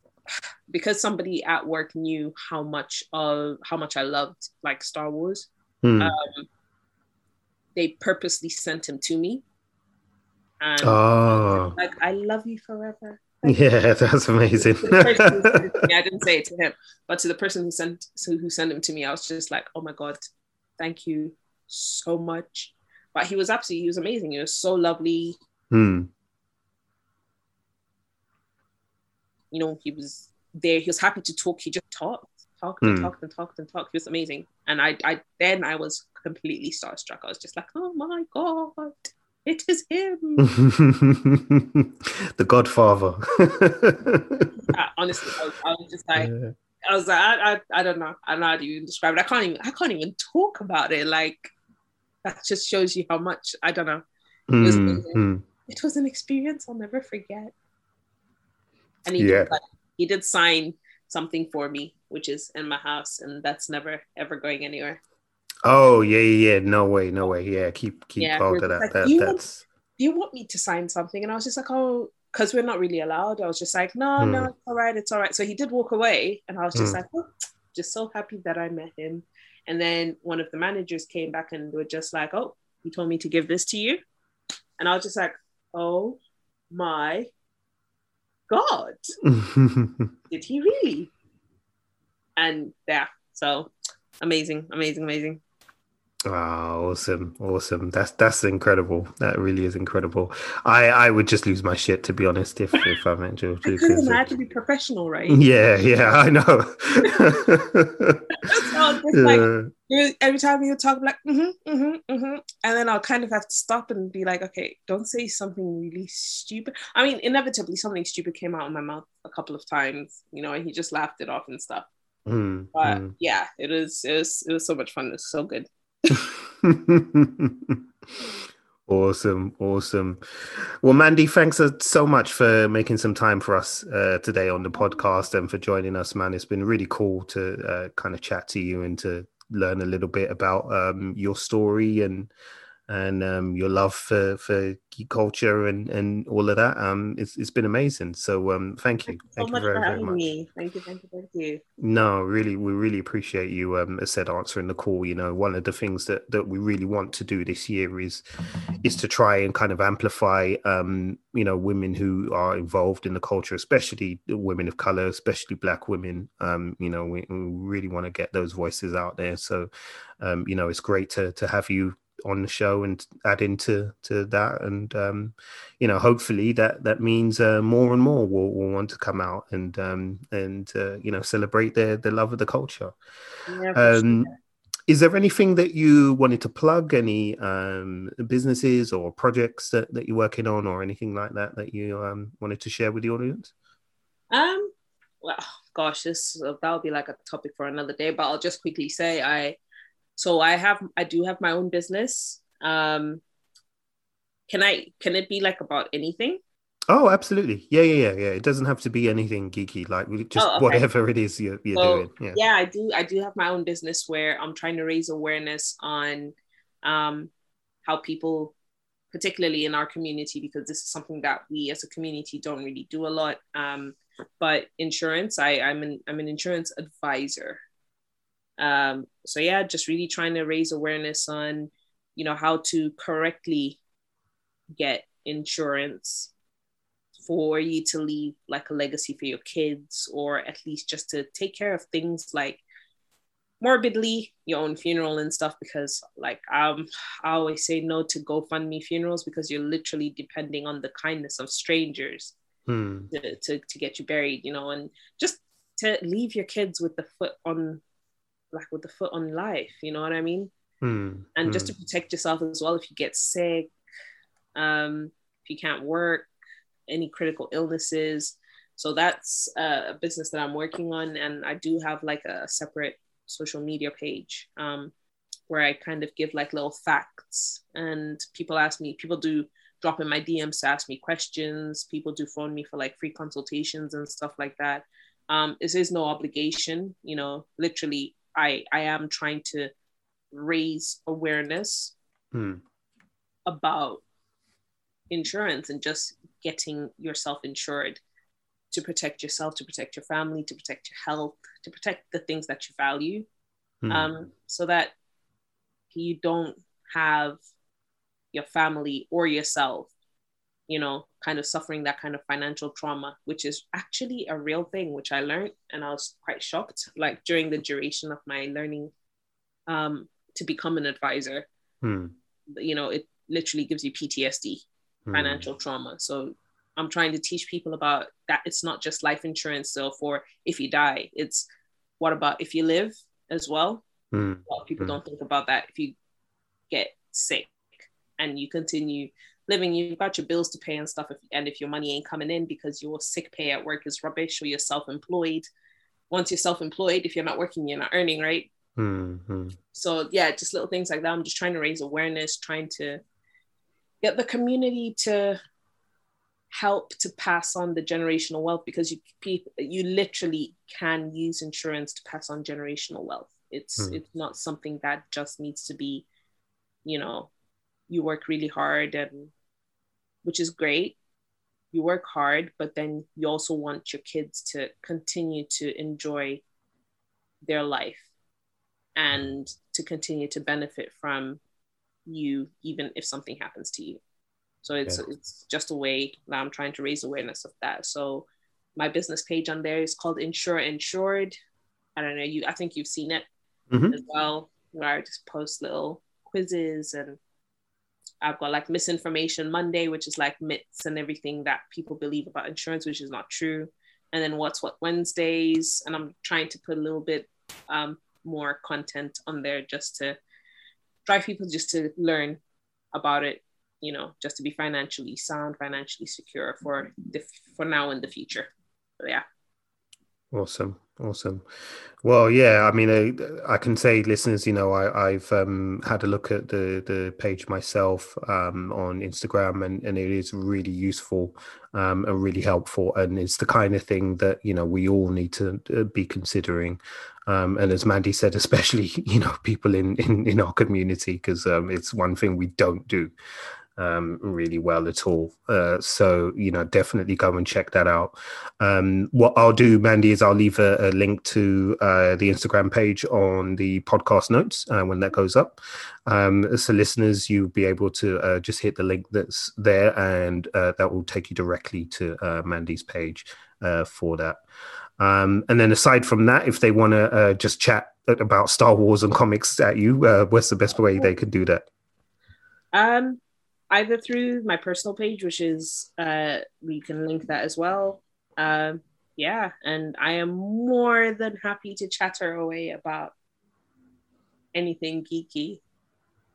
because somebody at work knew how much of how much I loved like Star Wars. Hmm. Um, they purposely sent him to me, and oh, like I love you forever. Yeah, <laughs> that's amazing. to the person who sent it to me, I didn't say it to him, but to the person who sent so who sent him to me, I was just like, oh my god, thank you so much. But he was absolutely, he was amazing. He was so lovely. Hmm. You know, he was there. He was happy to talk. He just talked, talked and Hmm. talked and talked and talked. He was amazing. And I, I then I was completely starstruck. I was just like, oh my god, it is him. <laughs> the Godfather. <laughs> Uh, honestly, I was, I was just like. I was like, I, I, I don't know. I don't know how to even describe it. I can't even I can't even talk about it. Like that just shows you how much I don't know. was Hmm, amazing. hmm. It was an experience I'll never forget. And he Yeah. did like, he did sign something for me, which is in my house, and that's never ever going anywhere. Oh yeah, yeah, yeah. No way, no way. Yeah, keep keep Yeah, hold of that. like, that you that's Do you want me to sign something? And I was just like, oh, because we're not really allowed, I was just like, no, no, Hmm. it's all right, it's all right. So he did walk away, and I was just Hmm. like, oh, just so happy that I met him. And then one of the managers came back and were just like, oh, he told me to give this to you. And I was just like, oh my God, <laughs> did he really? And yeah, so amazing, amazing, amazing. Wow, awesome, awesome. That's that's incredible. That really is incredible. I I would just lose my shit to be honest if if I met George I Lucas. couldn't. I had to be professional, right? <laughs> Yeah, yeah, I know. <laughs> <laughs> So like, Yeah. every time you talk, like, mm-hmm, mm-hmm, mm-hmm. And then I'll kind of have to stop and be like, okay, don't say something really stupid. I mean, inevitably, something stupid came out of my mouth a couple of times, you know, and he just laughed it off and stuff. Mm, But mm. yeah, it was, it was, it was so much fun. It's so good. <laughs> awesome, awesome. Well, Mandy, thanks uh, so much for making some time for us uh, today on the podcast and for joining us, man. It's been really cool to uh, kind of chat to you and to learn a little bit about um, your story and and um, your love for for geek culture and and all of that. Um, it's it's been amazing. So um, thank you, So thank you much very for very much. me. Thank you, thank you, thank you. No, really, we really appreciate you, um, as said, answering the call. You know, one of the things that that we really want to do this year is is to try and kind of amplify, um, you know, women who are involved in the culture, especially women of color, especially Black women. Um, you know, we, we really want to get those voices out there. So, um, you know, it's great to to have you on the show and add into to that and um you know hopefully that that means uh, more and more will, will want to come out and um and uh, you know celebrate their their love of the culture Yeah, um sure. is there anything that you wanted to plug any um businesses or projects that, that you're working on or anything like that that you um wanted to share with the audience Um, well, gosh, this that'll be like a topic for another day. But I'll just quickly say I, so I have I do have my own business. Um, can I can it be like about anything? oh absolutely yeah yeah yeah yeah it doesn't have to be anything geeky like just Oh, okay. whatever it is you're, you're So, doing yeah yeah i do i do have my own business where i'm trying to raise awareness on um, how people particularly in our community because this is something that we as a community don't really do a lot um, but insurance i i'm an i'm an insurance advisor um, so yeah just really trying to raise awareness on you know how to correctly get insurance for you to leave like a legacy for your kids or at least just to take care of things like morbidly your own funeral and stuff because like um i always say no to gofundme funerals because you're literally depending on the kindness of strangers Hmm. to, to, to get you buried you know and just to leave your kids with the foot on like with the foot on life you know what i mean Hmm. and just Hmm. to protect yourself as well if you get sick um if you can't work any critical illnesses so that's a business that i'm working on and i do have like a separate social media page um where i kind of give like little facts and people ask me people do drop in my dms to ask me questions people do phone me for like free consultations and stuff like that um this is no obligation you know literally i i am trying to raise awareness Hmm. about insurance and just getting yourself insured to protect yourself, to protect your family, to protect your health, to protect the things that you value, Hmm. um, so that you don't have your family or yourself, you know, kind of suffering that kind of financial trauma, which is actually a real thing, which I learned and I was quite shocked, like during the duration of my learning um, to become an advisor. Hmm. You know, it literally gives you PTSD Hmm. financial trauma. So I'm trying to teach people about that it's not just life insurance so for if you die. It's what about if you live as well? Hmm. A lot of people Mm. don't think about that. If you get sick and you continue living, you've got your bills to pay and stuff. If, and if your money ain't coming in because your sick pay at work is rubbish or you're self-employed, once you're self-employed, if you're not working, you're not earning, right? Hmm. Hmm. so yeah just little things like that i'm just trying to raise awareness trying to get the community to help to pass on the generational wealth because you you literally can use insurance to pass on generational wealth it's Hmm. it's not something that just needs to be you know you work really hard and which is great you work hard, but then you also want your kids to continue to enjoy their life and to continue to benefit from you, even if something happens to you. So it's Yeah. it's just a way that I'm trying to raise awareness of that. So my business page on there is called Insure Insured. I don't know you. I think you've seen it Mhm. as well, where I just post little quizzes and I've got like misinformation Monday, which is like myths and everything that people believe about insurance, which is not true. And then what's what Wednesdays, and I'm trying to put a little bit um, more content on there just to drive people just to learn about it, you know, just to be financially sound, financially secure for the for now and the future. So yeah. Awesome, awesome. Well, yeah, I mean, I, I can say, listeners, you know, I, I've um, had a look at the the page myself um, on Instagram, and, and it is really useful um, and really helpful, and it's the kind of thing that you know we all need to uh, be considering. Um, and as Mandy said, <laughs> especially you know people in in, in our community, because um, it's one thing we don't do um, really well at all. Uh, so you know, definitely go and check that out. Um, what I'll do, Mandy, is I'll leave a, a link to uh, the Instagram page on the podcast notes uh, when that goes up. Um, so listeners, you'll be able to uh, just hit the link that's there, and uh, that will take you directly to uh, Mandy's page uh, for that. Um, and then aside from that, if they want to just chat about Star Wars and comics at you, uh, what's the best way they could do that? Um, either through my personal page, which is uh, we can link that as well. Um, yeah, and I am more than happy to chatter away about anything geeky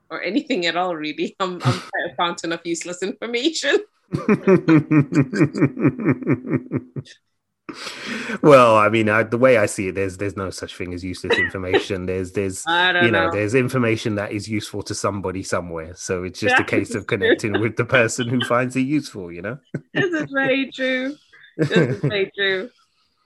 or anything at all. Really, <laughs> I'm, I'm quite a fountain of useless information. <laughs> <laughs> well, I mean, I, the way I see it, there's there's no such thing as useless <laughs> information. There's there's you know, know. there's information that is useful to somebody somewhere. So it's just a case of true. connecting with the person who finds it useful. You know. this is very true. This is very <laughs> true.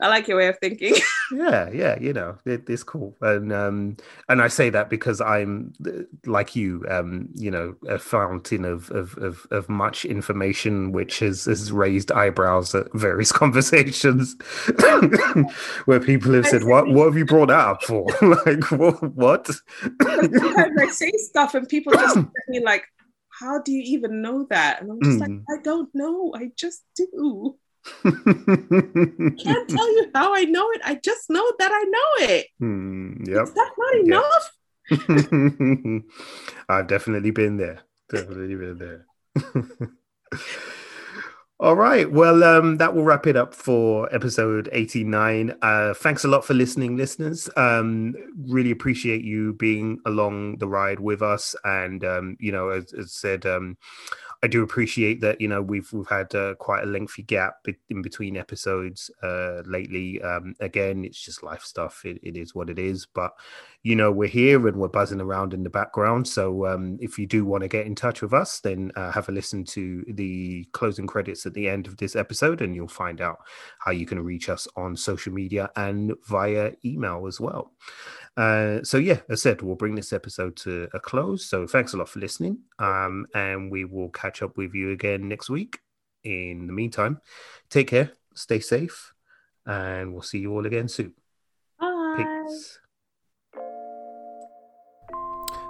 I like your way of thinking. <laughs> yeah yeah you know it, it's cool and um and i say that because i'm uh, like you um you know a fountain of of of, of much information which has has raised eyebrows at various <laughs> conversations <laughs> where people have said what what have you brought that up for like what what I say stuff and people just look at me like, "How do you even know that?" And I'm just like, Mm. "I don't know. I just do. I can't <laughs> tell you how I know it. I just know that I know it. Hmm, yep Is that not Yep. enough?" <laughs> I've definitely been there. Definitely been there. <laughs> All right. Well, um, that will wrap it up for episode 89. Uh, thanks a lot for listening, listeners. Um, really appreciate you being along the ride with us. And, um, you know, as, as said, um, I do appreciate that, you know, we've we've had uh, quite a lengthy gap in between episodes uh, lately. Um, again, it's just life stuff. It, it is what it is. But, you know, we're here and we're buzzing around in the background. So um, if you do want to get in touch with us, then uh, have a listen to the closing credits at the end of this episode, and you'll find out how you can reach us on social media and via email as well. Uh, so yeah, as I said, we'll bring this episode to a close. So thanks a lot for listening, um, and we will catch up with you again next week. In the meantime, take care, stay safe, and we'll see you all again soon. Bye. Peace.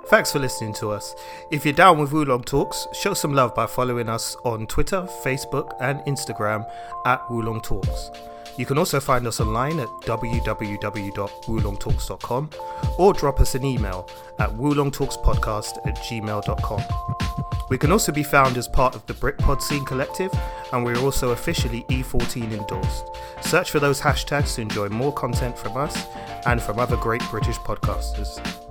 Thanks for listening to us. If you're down with Wulong Talks, show some love by following us on Twitter, Facebook, and Instagram at Wulong Talks. You can also find us online at www.wulongtalks.com or drop us an email at wulongtalkspodcast at gmail.com. We can also be found as part of the Britpod Scene Collective, and we're also officially E14 endorsed. Search for those hashtags to enjoy more content from us and from other great British podcasters.